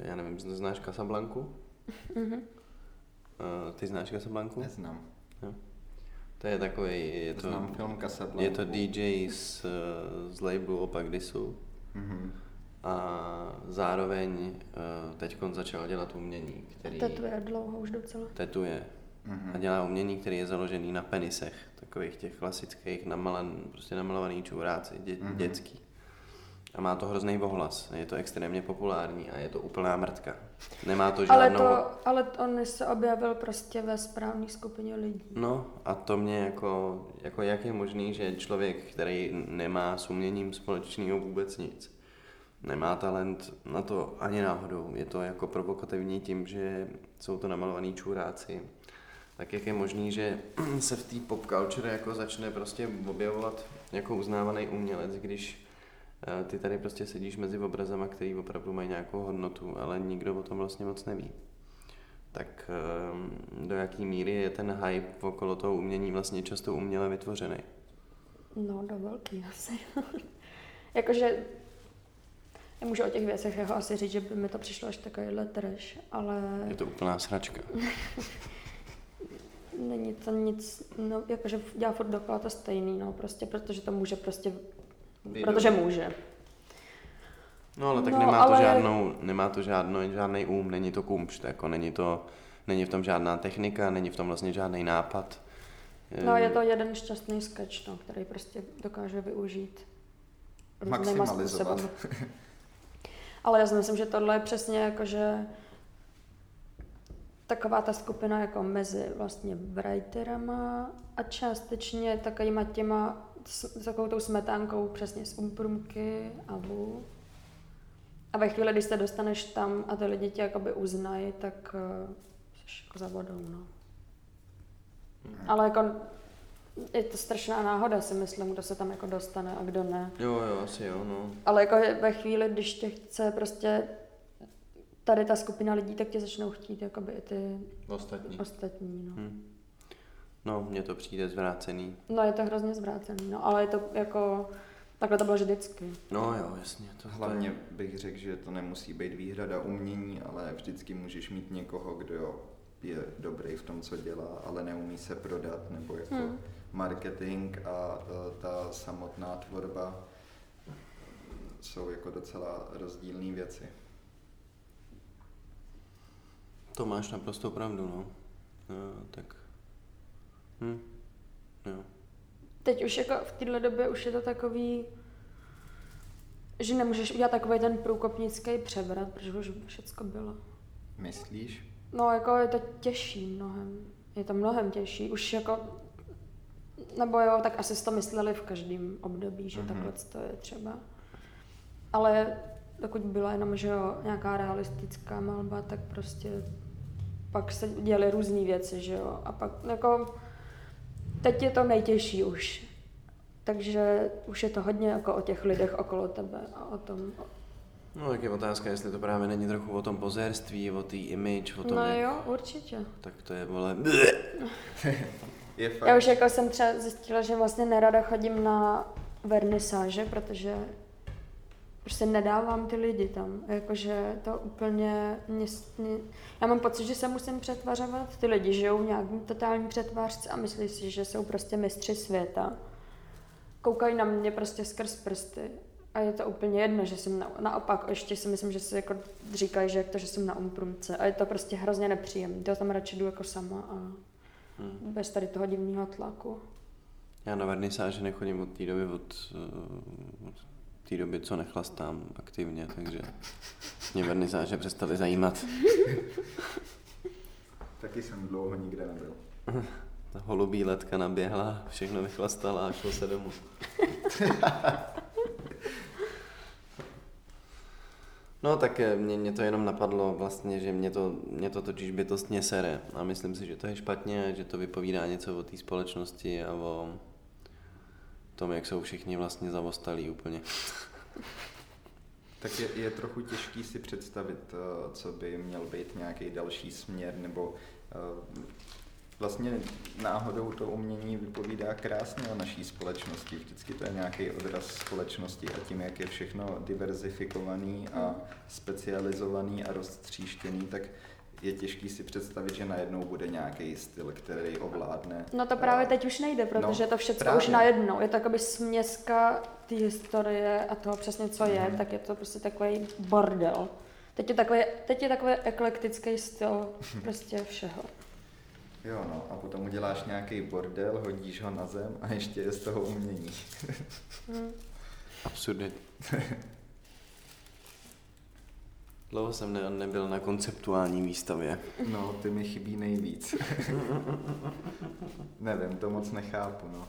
A: já nevím, znáš Casablanku? Mm-hmm. Ty znáš Casablanku?
B: Neznám.
A: Jo. To je takový, je to,
B: Znám film Casablanca.
A: Je to DJ z, z labelu Opak Disu. Mm-hmm. A zároveň uh, teď začal dělat umění, který...
C: Tetuje dlouho už docela.
A: Tetuje. Mm-hmm. A dělá umění, který je založený na penisech, takových těch klasických namalan, prostě namalovaný čuráci, dě, mm-hmm. dětský. A má to hrozný ohlas, je to extrémně populární a je to úplná mrtka. Nemá to žádnou...
C: Ale, to, ale on se objevil prostě ve správné skupině lidí.
A: No a to mě jako, jako jak je možný, že člověk, který nemá s uměním společného vůbec nic, nemá talent na to ani náhodou, je to jako provokativní tím, že jsou to namalovaný čuráci, tak jak je možný, že se v té pop culture jako začne prostě objevovat jako uznávaný umělec, když ty tady prostě sedíš mezi obrazama, který opravdu mají nějakou hodnotu, ale nikdo o tom vlastně moc neví. Tak eh, do jaký míry je ten hype okolo toho umění vlastně často uměle vytvořený?
C: No, do velký asi. Jakože Nemůžu o těch věcech jako asi říct, že by mi to přišlo až takovýhle trash, ale...
A: Je to úplná sračka.
C: Není to nic, no, jakože dělá furt dokola to stejný, no, prostě, protože to může prostě Protože může.
A: No ale tak no, nemá, ale... To žádnou, nemá to žádnou, žádný um, není to kumšt, jako není to, není v tom žádná technika, není v tom vlastně žádný nápad.
C: No je to jeden šťastný sketch, no, který prostě dokáže využít
B: různýma způsobem.
C: Ale já si myslím, že tohle je přesně jako, že taková ta skupina jako mezi vlastně writerama a částečně takovýma těma s takovou tou smetánkou přesně z umprumky a vů. A ve chvíli, když se dostaneš tam a ty lidi tě jakoby uznají, tak uh, jsi jako za vodou, no. Hmm. Ale jako je to strašná náhoda, si myslím, kdo se tam jako dostane a kdo ne.
A: Jo, jo, asi jo, no.
C: Ale jako ve chvíli, když tě chce prostě tady ta skupina lidí, tak tě začnou chtít jakoby i ty
A: ostatní.
C: ostatní no. Hmm.
A: No, mně to přijde zvrácený.
C: No, je to hrozně zvrácený, no, ale je to jako, takhle to bylo vždycky.
A: No jo, jasně.
B: To Hlavně to je... bych řekl, že to nemusí být výhrada umění, ale vždycky můžeš mít někoho, kdo je dobrý v tom, co dělá, ale neumí se prodat, nebo jako hmm. marketing a e, ta samotná tvorba jsou jako docela rozdílné věci.
A: To máš naprosto pravdu, no. no tak Hmm. Jo.
C: Teď už jako v této době už je to takový, že nemůžeš udělat takový ten průkopnický převrat, protože už všecko bylo.
B: Myslíš?
C: No, jako je to těžší mnohem. Je to mnohem těžší. Už jako, nebo jo, tak asi si to mysleli v každém období, že mm-hmm. takhle to je třeba. Ale dokud byla jenom, že jo, nějaká realistická malba, tak prostě pak se děly různé věci, že jo. A pak jako, teď je to nejtěžší už. Takže už je to hodně jako o těch lidech okolo tebe a o tom,
A: No tak je otázka, jestli to právě není trochu o tom pozérství, o té image, o tom,
C: No
A: jak...
C: jo, určitě.
A: Tak to je, vole...
B: Je fakt.
C: Já už jako jsem třeba zjistila, že vlastně nerada chodím na vernisáže, protože prostě nedávám ty lidi tam. Jakože to úplně... Mě, mě, já mám pocit, že se musím přetvařovat. Ty lidi žijou v nějakým totální přetvářce a myslí si, že jsou prostě mistři světa. Koukají na mě prostě skrz prsty. A je to úplně jedno, že jsem na, naopak, ještě si myslím, že si jako říkají, že jak to, že jsem na umprumce. A je to prostě hrozně nepříjemné. To tam radši jdu jako sama a
A: Hmm.
C: bez tady toho divného tlaku.
A: Já na vernisáže nechodím od té doby, od, eh, od té doby, co nechlastám aktivně, takže mě vernisáže přestaly zajímat.
B: Taky jsem dlouho nikde nebyl.
A: Ta holubí letka naběhla, všechno vychlastala a šlo se domů. No tak eh, mě, mě to jenom napadlo vlastně, že mě to, mě to totiž bytostně sere a myslím si, že to je špatně, že to vypovídá něco o té společnosti a o tom, jak jsou všichni vlastně zavostalí úplně.
B: Tak je, je trochu těžký si představit, eh, co by měl být nějaký další směr, nebo eh, vlastně náhodou to umění vypovídá krásně o naší společnosti. Vždycky to je nějaký odraz společnosti a tím, jak je všechno diverzifikovaný a specializovaný a roztříštěný, tak je těžký si představit, že najednou bude nějaký styl, který ovládne.
C: No to právě
B: eh,
C: teď už nejde, protože
B: no,
C: to všechno
B: právě.
C: už najednou. Je to jakoby směska té historie a toho přesně, co je,
B: Mhm.
C: tak je to prostě takový bordel. Teď je takový, teď je takový eklektický styl prostě všeho.
B: Jo, no, a potom uděláš nějaký bordel, hodíš ho na zem a ještě je z toho umění.
C: Hm.
A: Absurdit. Dlouho jsem ne, nebyl na konceptuální výstavě.
B: No, ty mi chybí nejvíc. Nevím, to moc nechápu, no.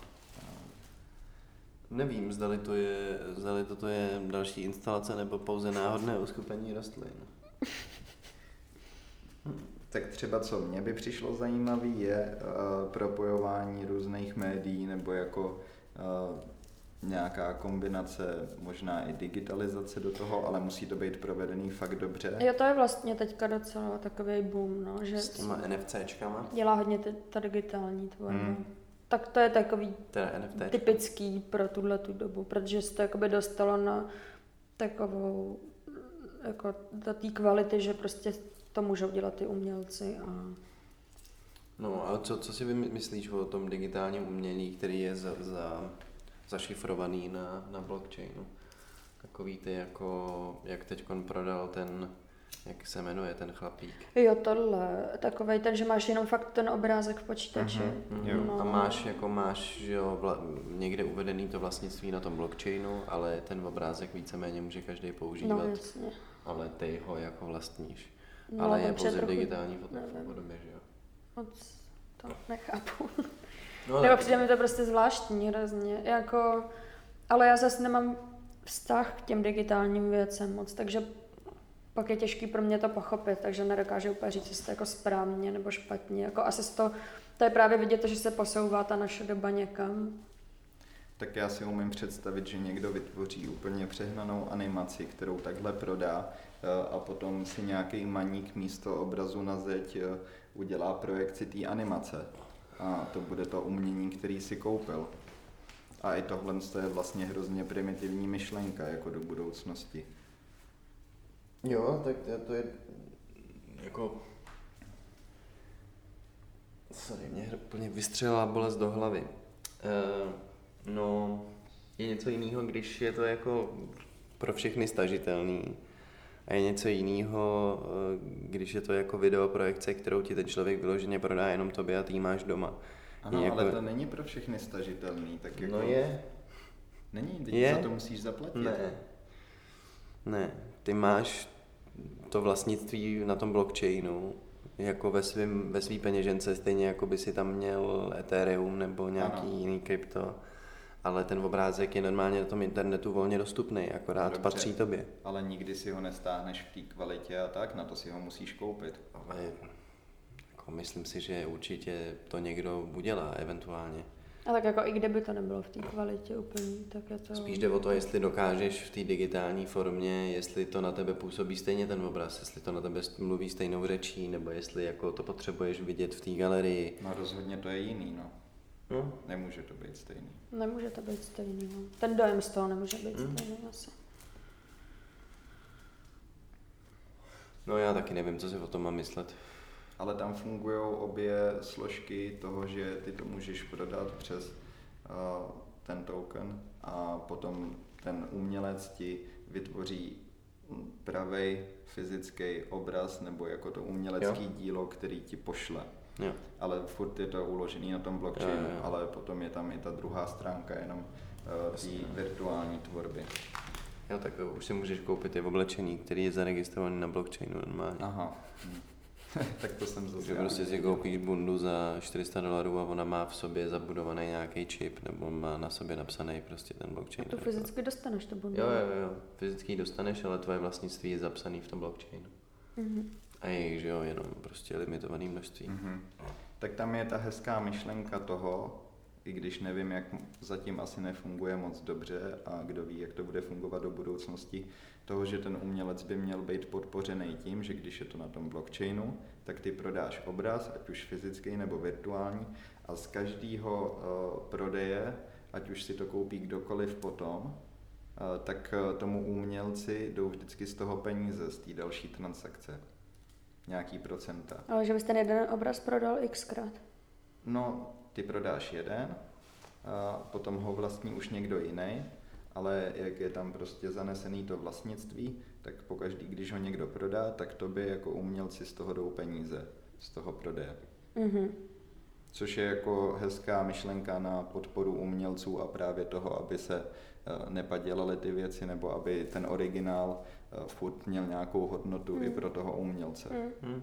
A: Nevím, zdali, to je, zdali toto je další instalace nebo pouze náhodné uskupení rostlin.
B: Tak třeba co mě by přišlo zajímavé je uh, propojování různých médií nebo jako uh, nějaká kombinace, možná i digitalizace do toho, ale musí to být provedený fakt dobře.
C: Jo, to je vlastně teďka docela takový boom, no, že
A: S těma NFCčkama,
C: dělá hodně ty, ta digitální tvorba.
B: Hmm.
C: Tak to je takový typický pro tuhle tu dobu, protože se to jakoby dostalo na takovou jako do té kvality, že prostě to můžou dělat ty umělci a
A: No a co, co si vy myslíš o tom digitálním umění, který je za, za, zašifrovaný na, na blockchainu? Takový ty jako, jak teď prodal ten, jak se jmenuje ten chlapík.
C: jo tohle, takovej ten, že máš jenom fakt ten obrázek v počítači.
B: Mhm,
A: Jo.
C: No.
A: A máš, jako máš, že jo, vla, někde uvedený to vlastnictví na tom blockchainu, ale ten obrázek víceméně může každý používat,
C: No jasně.
A: ale ty ho jako vlastníš.
C: No,
A: ale je pouze
C: trochu-
A: digitální podobě, že jo.
C: Moc to nechápu.
A: No,
C: Nebo přijde mi to prostě zvláštní hrozně. Jako, ale já zase nemám vztah k těm digitálním věcem moc, takže pak je těžký pro mě to pochopit, takže nedokážu úplně říct, jestli to jako správně nebo špatně. Jako asi z to, to je právě vidět, že se posouvá ta naše doba někam.
B: Tak já si umím představit, že někdo vytvoří úplně přehnanou animaci, kterou takhle prodá eh, a potom si nějaký maník místo obrazu na zeď eh, udělá projekci té animace. A to bude to umění, který si koupil. A i tohle je vlastně hrozně primitivní myšlenka jako do budoucnosti.
A: Jo, tak to- je jako... Sorry, mě úplně vystřelila bolest do hlavy. Uh, no, je něco jiného, když je to jako pro všechny stažitelný. A je něco jiného, eh, když je to jako videoprojekce, kterou ti ten člověk vyloženě prodá jenom tobě a ty máš doma.
B: Ano,
A: Je
B: ale
A: jako-
B: to není pro všechny stažitelný, tak jako...
A: No je,
B: Není, teď
A: Je?
B: za to musíš zaplatit.
A: ne. Ne, ty máš to vlastnictví na tom blockchainu jako ve svým, ve svý peněžence, stejně jako by si tam měl Ethereum nebo nějaký ano. jiný krypto, ale ten obrázek je normálně na tom internetu volně dostupný, akorát Dobře, patří tobě.
B: Ale nikdy si ho nestáhneš v té kvalitě a tak, na to si ho musíš koupit.
A: Ale jako myslím si, že určitě to někdo udělá eventuálně.
C: A tak jako i kdyby to nebylo v té kvalitě úplně, tak je to...
A: Spíš jde o to, jestli dokážeš v té digitální formě, jestli to na tebe působí stejně ten obraz, jestli to na tebe mluví stejnou řečí, nebo jestli jako to potřebuješ vidět v té galerii.
B: No rozhodně to je jiný, no. No. Nemůže to být stejný.
C: Nemůže to být stejný, no. Ten dojem z toho nemůže být mm. stejný asi.
A: No já taky nevím, co si o tom mám myslet
B: ale tam fungují obě složky toho, že ty to můžeš prodat přes uh, ten token a potom ten umělec ti vytvoří pravý fyzický obraz nebo jako to umělecký jo. dílo, který ti pošle. Jo. Ale furt je to uložený na tom blockchainu, jo, jo. ale potom je tam i ta druhá stránka jenom uh, té virtuální tvorby.
A: Jo, tak už si můžeš koupit i oblečení, který je zaregistrovaný na blockchainu normálně.
B: Aha. Hm. tak to jsem zase.
A: Že prostě si koupíš bundu za 400 dolarů a ona má v sobě zabudovaný nějaký čip nebo má na sobě napsaný prostě ten blockchain.
C: A tu fyzicky dostaneš tu bundu.
A: Jo, jo, jo. Fyzicky dostaneš, ale tvoje vlastnictví je zapsaný v tom blockchainu. Mm-hmm. A je že jo, jenom prostě limitovaný množství. Mm-hmm.
B: Tak tam je ta hezká myšlenka toho, i když nevím, jak zatím asi nefunguje moc dobře a kdo ví, jak to bude fungovat do budoucnosti, toho, že ten umělec by měl být podpořený tím, že když je to na tom blockchainu, tak ty prodáš obraz, ať už fyzický nebo virtuální, a z každého uh, prodeje, ať už si to koupí kdokoliv potom, uh, tak uh, tomu umělci jdou vždycky z toho peníze, z té další transakce. Nějaký procenta.
C: Ale že byste jeden obraz prodal xkrát?
B: No, ty prodáš jeden, a potom ho vlastní už někdo jiný, ale jak je tam prostě zanesený to vlastnictví, tak pokaždý, když ho někdo prodá, tak tobě jako umělci z toho jdou peníze, z toho prodeje. Mm-hmm. Což je jako hezká myšlenka na podporu umělců a právě toho, aby se eh, nepadělaly ty věci, nebo aby ten originál furt měl nějakou hodnotu mm. i pro toho umělce. Mm.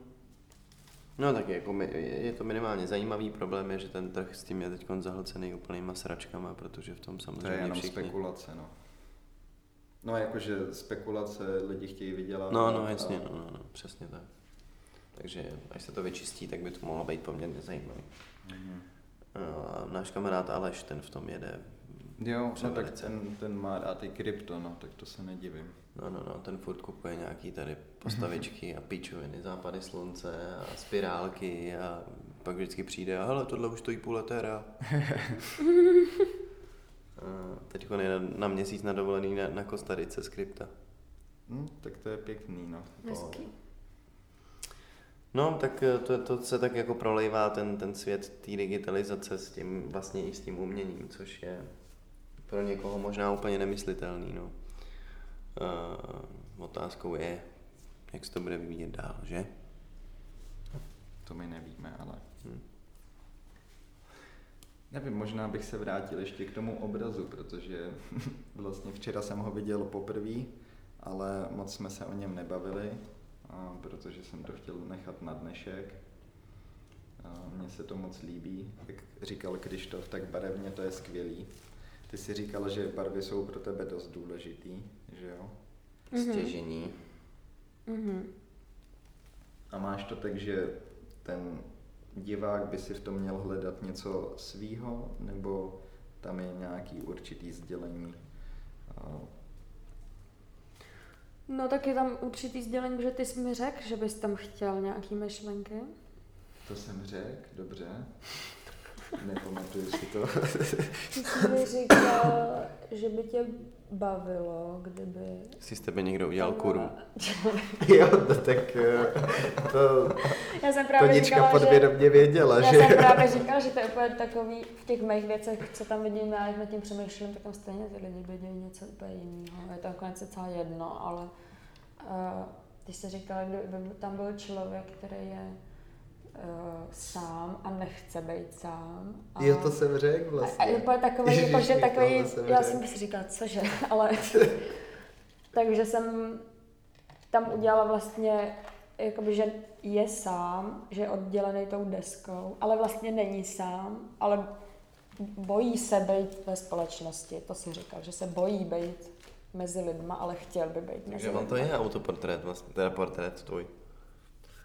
A: No tak jako je to minimálně zajímavý problém, je, že ten trh s tím je teď zahlcený úplnýma sračkama, protože v tom samozřejmě
B: To je jenom
A: všichni...
B: spekulace, no. No jakože spekulace lidi chtějí vydělat.
A: No, no, jasně, a... no, no, no, přesně tak. Takže až se to vyčistí, tak by to mohlo být poměrně zajímavý. Mm-hmm. A náš kamarád Aleš, ten v tom jede.
B: Jo, no tak ten, ten má rád i krypto, no, tak to se nedivím.
A: No, no, no, ten furt kupuje nějaký tady postavičky a pičoviny, západy slunce a spirálky a pak vždycky přijde a hele, tohle už stojí půl etéra. Teď je na, na měsíc na dovolený na, na Kostarice z krypta.
B: Hmm, tak to je pěkný, no.
C: Hezký.
A: No, tak eh, to, to se tak jako prolejvá ten, ten svět té digitalizace s tím, vlastně i s tím uměním, což je pro někoho možná úplně nemyslitelný, no. Uh, otázkou je, jak se to bude vyvíjet dál, že?
B: To my nevíme, ale... Hmm. Nevím, možná bych se vrátil ještě k tomu obrazu, protože vlastně včera jsem ho viděl poprvé, ale moc jsme se o něm nebavili, protože jsem to chtěl nechat na dnešek. Mně se to moc líbí, jak říkal Krištof, tak barevně to je skvělý. Ty si říkal, že barvy jsou pro tebe dost důležitý, že jo?
A: Mm-hmm. Stěžení. Mm-hmm.
B: A máš to tak, že ten divák by si v tom měl hledat něco svýho, nebo tam je nějaký určitý sdělení?
C: No tak je tam určitý sdělení, že ty jsi mi řekl, že bys tam chtěl nějaký myšlenky.
B: To jsem řekl, dobře. Nepamatuju si to.
C: Ty jsi mi říkal, že by tě bavilo, kdyby...
A: Si z tebe někdo udělal kuru.
B: jo, to tak eh, to...
C: Já jsem právě
B: to říkala, podvědomě že... věděla,
C: já
B: že...
C: Já jsem právě říkala, že to je úplně takový v těch mých věcech, co tam vidím, já nad tím přemýšlím, tak tam stejně ty lidi vidí něco úplně jiného. Je to nakonec celá jedno, ale uh, ty jsi říkala, kdyby tam byl člověk, který je uh, sám a nechce být sám. A,
B: jo, to jsem řekl vlastně.
C: A, a je takový, Ježiš, jako, že takový, já jsem si říkala, cože, ale Takže jsem tam udělala vlastně, jakoby, že je sám, že je oddělený tou deskou, ale vlastně není sám, ale bojí se být ve společnosti, to si říkal, že se bojí být mezi lidma, ale chtěl by být mezi
A: Takže on to je autoportrét vlastně, teda portrét tvůj.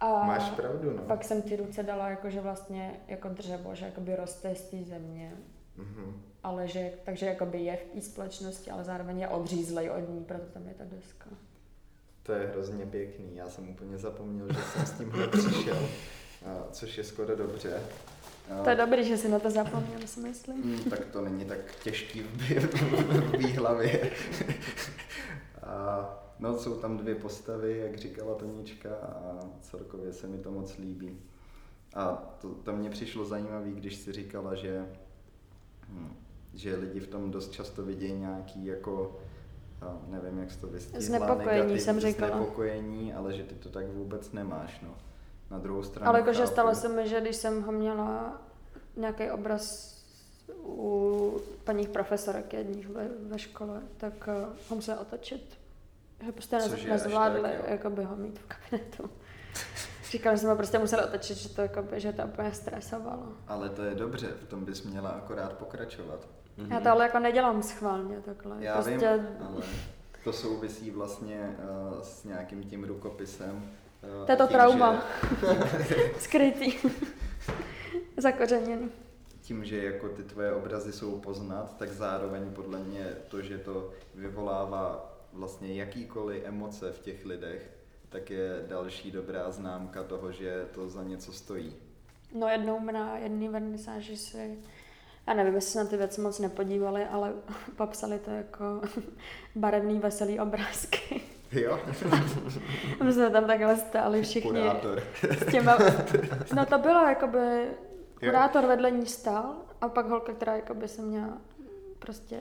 C: A
B: Máš pravdu, no.
C: pak jsem ty ruce dala jako, že vlastně jako dřevo, že jakoby roste z té země,
B: Mhm.
C: ale že, takže jakoby je v té společnosti, ale zároveň je odřízlej od ní, proto tam je ta deska.
B: To je hrozně pěkný, já jsem úplně zapomněl, že jsem s tímhle přišel, což je skoro dobře.
C: To je dobrý, že si na to zapomněl, si myslím.
B: Mm, tak to není tak těžký v bí- v mý hlavě. A, no, jsou tam dvě postavy, jak říkala Tonička, a celkově se mi to moc líbí. A to, to mě přišlo zajímavé, když si říkala, že, hm, že lidi v tom dost často vidějí nějaký jako a nevím, jak jsi to vystihla,
C: Znepokojení jsem říkala.
B: Znepokojení, ale že ty to tak vůbec nemáš, no. Na druhou stranu
C: Ale jakože stalo se mi, že když jsem ho měla nějaký obraz u paních profesorek jedních ve, ve škole, tak uh, ho musela otočit. Že prostě nez, nezvládli
B: tak,
C: jakoby ho mít v kabinetu. Říkala, že jsme ho prostě museli otočit, že to, jakoby, že to úplně stresovalo.
B: Ale to je dobře, v tom bys měla akorát pokračovat.
C: Já to ale jako nedělám schválně takhle.
B: Já
C: prostě
B: vím, ale to souvisí vlastně uh, s nějakým tím rukopisem. Uh,
C: To je to trauma. skrytý. Zakořeněný.
B: Tím, že jako ty tvoje obrazy jsou poznat, tak zároveň podle mě to, že to vyvolává vlastně jakýkoliv emoce v těch lidech, tak je další dobrá známka toho, že to za něco stojí.
C: No jednou na jedné vernisáži si, já nevím, jestli se na ty věci moc nepodívali, ale popsali to jako barevný veselý obrázky.
B: Jo?
C: My jsme tam takhle stáli všichni
B: Kurátor.
C: s těma, no to bylo jakoby, kurátor vedle ní stál a pak holka, která jakoby se měla prostě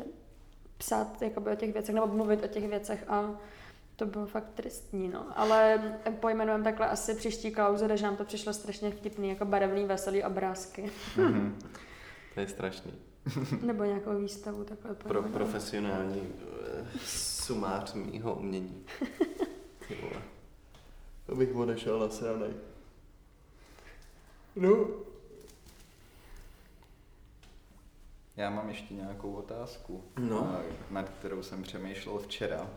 C: psát jakoby o těch věcech nebo mluvit o těch věcech a to bylo fakt tristní, no. Ale pojmenujeme takhle asi příští klauze, že nám to přišlo strašně vtipný, jako barevný, veselý obrázky.
B: Mhm.
A: To je strašný.
C: Nebo nějakou výstavu takhle
A: Pro
C: pojmenujeme.
A: profesionální eh, sumář mýho umění. Ty vole. Abych odešel na sranej. No.
B: Já mám ještě nějakou otázku,
A: No.
B: nad kterou jsem přemýšlel včera.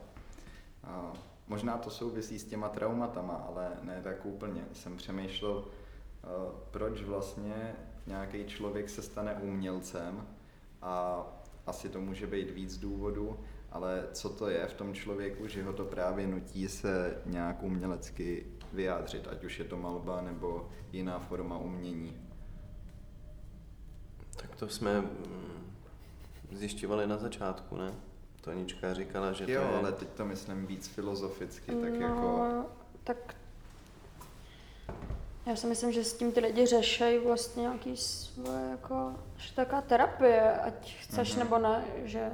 B: A možná to souvisí s těma traumatama, ale ne tak úplně. Jsem přemýšlel, a proč vlastně nějaký člověk se stane umělcem a asi to může být víc důvodů, ale co to je v tom člověku, že ho to právě nutí se nějak umělecky vyjádřit, ať už je to malba nebo jiná forma umění.
A: Tak to jsme mm, zjišťovali na začátku, ne? Tonička říkala, že to
B: Jo,
A: je...
B: ale teď to myslím víc filozoficky, tak
C: no,
B: jako...
C: tak já si myslím, že s tím ty lidi řešejí vlastně nějaký svoje jako, že to je taková terapie, ať chceš
B: Mhm.
C: nebo ne, že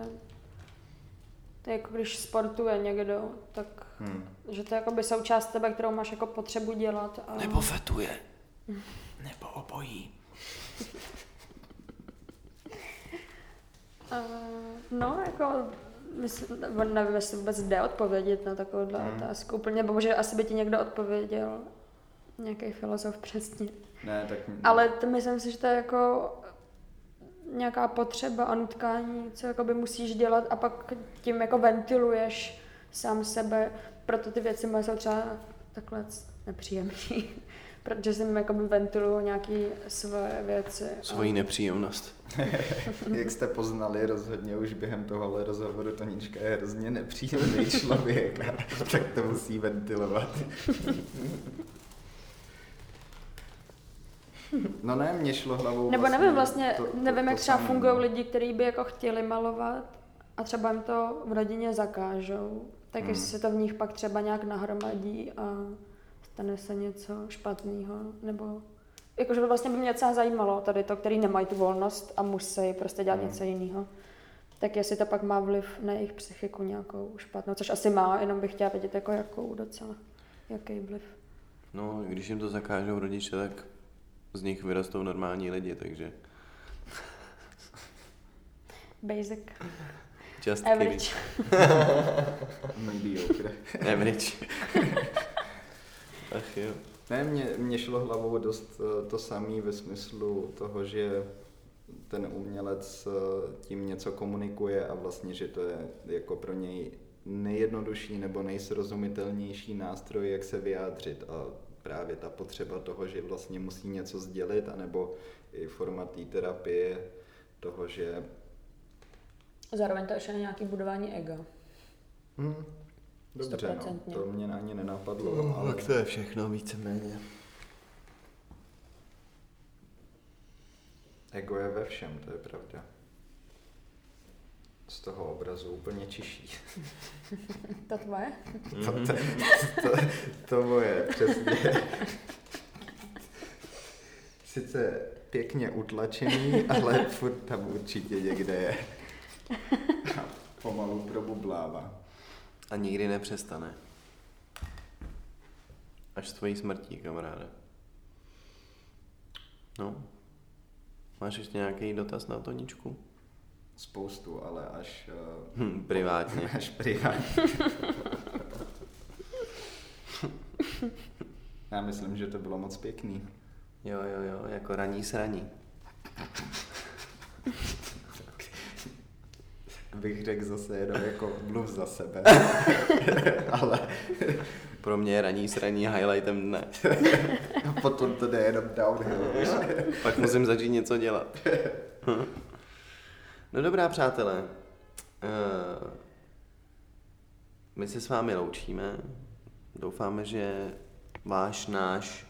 C: to je jako když sportuje někdo, tak
B: Hmm.
C: že to je jakoby součást tebe, kterou máš jako potřebu dělat. A...
A: Nebo fetuje. Nebo obojí.
C: Uh, no, jako, myslím, nevím, jestli vůbec jde odpovědět na takovouhle
B: Hmm.
C: otázku úplně, bože, asi by ti někdo odpověděl, nějaký filozof přesně.
B: Ne, tak...
C: Ale to myslím si, že to je jako nějaká potřeba a nutkání, co jakoby musíš dělat a pak tím jako ventiluješ sám sebe, proto ty věci moje jsou třeba takhle nepříjemný, protože jsem jakoby ventiluju nějaký svoje věci. a-
A: Svoji nepříjemnost.
B: Jak jste poznali, rozhodně už během tohohle rozhovoru Tonička je hrozně nepříjemný člověk a tak to musí ventilovat. No ne, mě šlo hlavou
C: Nebo nevím vlastně,
B: to- to-
C: nevím,
B: to
C: jak třeba
B: samý,
C: fungují
B: no.
C: lidi, kteří by jako chtěli malovat a třeba jim to v rodině zakážou, tak
B: Hmm.
C: jestli se to v nich pak třeba nějak nahromadí a stane se něco špatného, nebo jakože by vlastně by mě docela zajímalo tady to, který nemají tu volnost a musí prostě dělat
B: Hmm.
C: něco jiného. Tak jestli to pak má vliv na jejich psychiku nějakou špatnou, což asi má, jenom bych chtěla vědět jako jakou docela, jaký vliv.
A: No, když jim to zakážou rodiče, tak z nich vyrostou normální lidi, takže...
C: Basic.
A: Just
C: Average.
A: Kidding. Average. Ach jo.
B: Ne, mě, mě šlo hlavou dost eh, to samé ve smyslu toho, že ten umělec eh, tím něco komunikuje a vlastně, že to je jako pro něj nejjednodušší nebo nejsrozumitelnější nástroj, jak se vyjádřit a právě ta potřeba toho, že vlastně musí něco sdělit, anebo i forma té terapie toho, že
C: Zároveň to ještě je nějaký budování ega.
B: hm, dobře, no, to mě ani nenapadlo, ale
A: Tak to je všechno víceméně.
B: ego je ve všem, to je pravda. Z toho obrazu úplně čiší.
C: To tvoje?
B: To, to, to, to moje, přesně. Sice pěkně utlačený, ale furt tam určitě někde je. A pomalu probublává.
A: A nikdy nepřestane. Až s tvojí smrtí, kamaráde. No. Máš ještě nějaký dotaz na Toničku?
B: Spoustu, ale až, eh,
A: Hm, privátně.
B: až privátně. Já myslím, že to bylo moc pěkný.
A: Jo, jo, jo, jako raní sraní.
B: Bych řekl zase jenom jako mluv za sebe. ale
A: Pro mě je raní sraní highlightem dne.
B: potom to jde jenom downhill. víš?
A: Pak musím začít něco dělat. No dobrá, přátelé. Eh, My se s vámi loučíme. Doufáme, že váš náš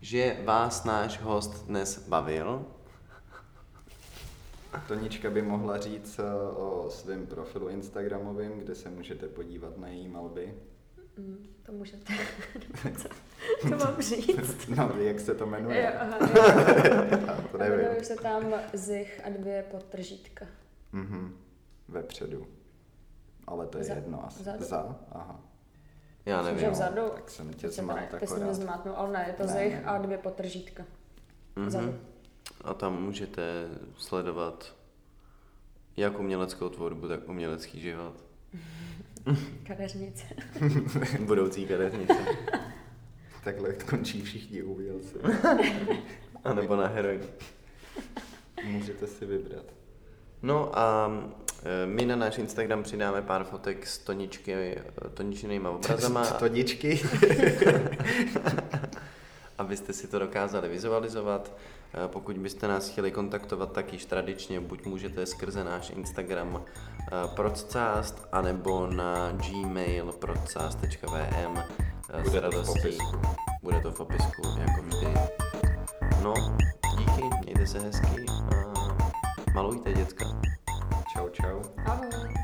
A: že vás náš host dnes bavil.
B: Tonička by mohla říct eh, o svém profilu Instagramovém, kde se můžete podívat na její malby.
C: Mm, to můžete. Co, co mám říct?
B: No, jak se to
C: Jo,
B: jmenuje?
C: aha,
B: Já to
C: jo. Jmenuje
B: nevím.
C: se tam zich a dvě podtržítka.
B: Mhm. Vepředu. Ale to je
C: Za-
B: jedno asi.
C: vzadu.
B: Za? Aha.
A: Já
C: Myslím,
A: nevím.
C: že vzadu.
B: Tak jsem tě zmát
C: Ty jsi mě zmátnul, ale ne, je to
B: Ne,
C: zich
B: ne.
C: a dvě podtržítka. Vzadu.
A: A tam můžete sledovat jak uměleckou tvorbu, tak umělecký život.
C: Kadeřnice.
A: Budoucí kadeřnice.
B: Takhle končí všichni umělci.
A: A nebo na heroin.
B: Můžete si vybrat.
A: No a e, my na náš Instagram přidáme pár fotek s toničky, toničnými obrazama,
B: Toničky.
A: abyste si to dokázali vizualizovat. E, Pokud byste nás chtěli kontaktovat, tak již tradičně buď můžete skrze náš Instagram e, procast, anebo na gmail procast.vm e, s
B: Bude to v
A: radostí.
B: popisku.
A: Bude to v popisku, jako vždy. No, díky, mějte se hezky a malujte děcka.
B: Čau, čau.
C: Ahoj.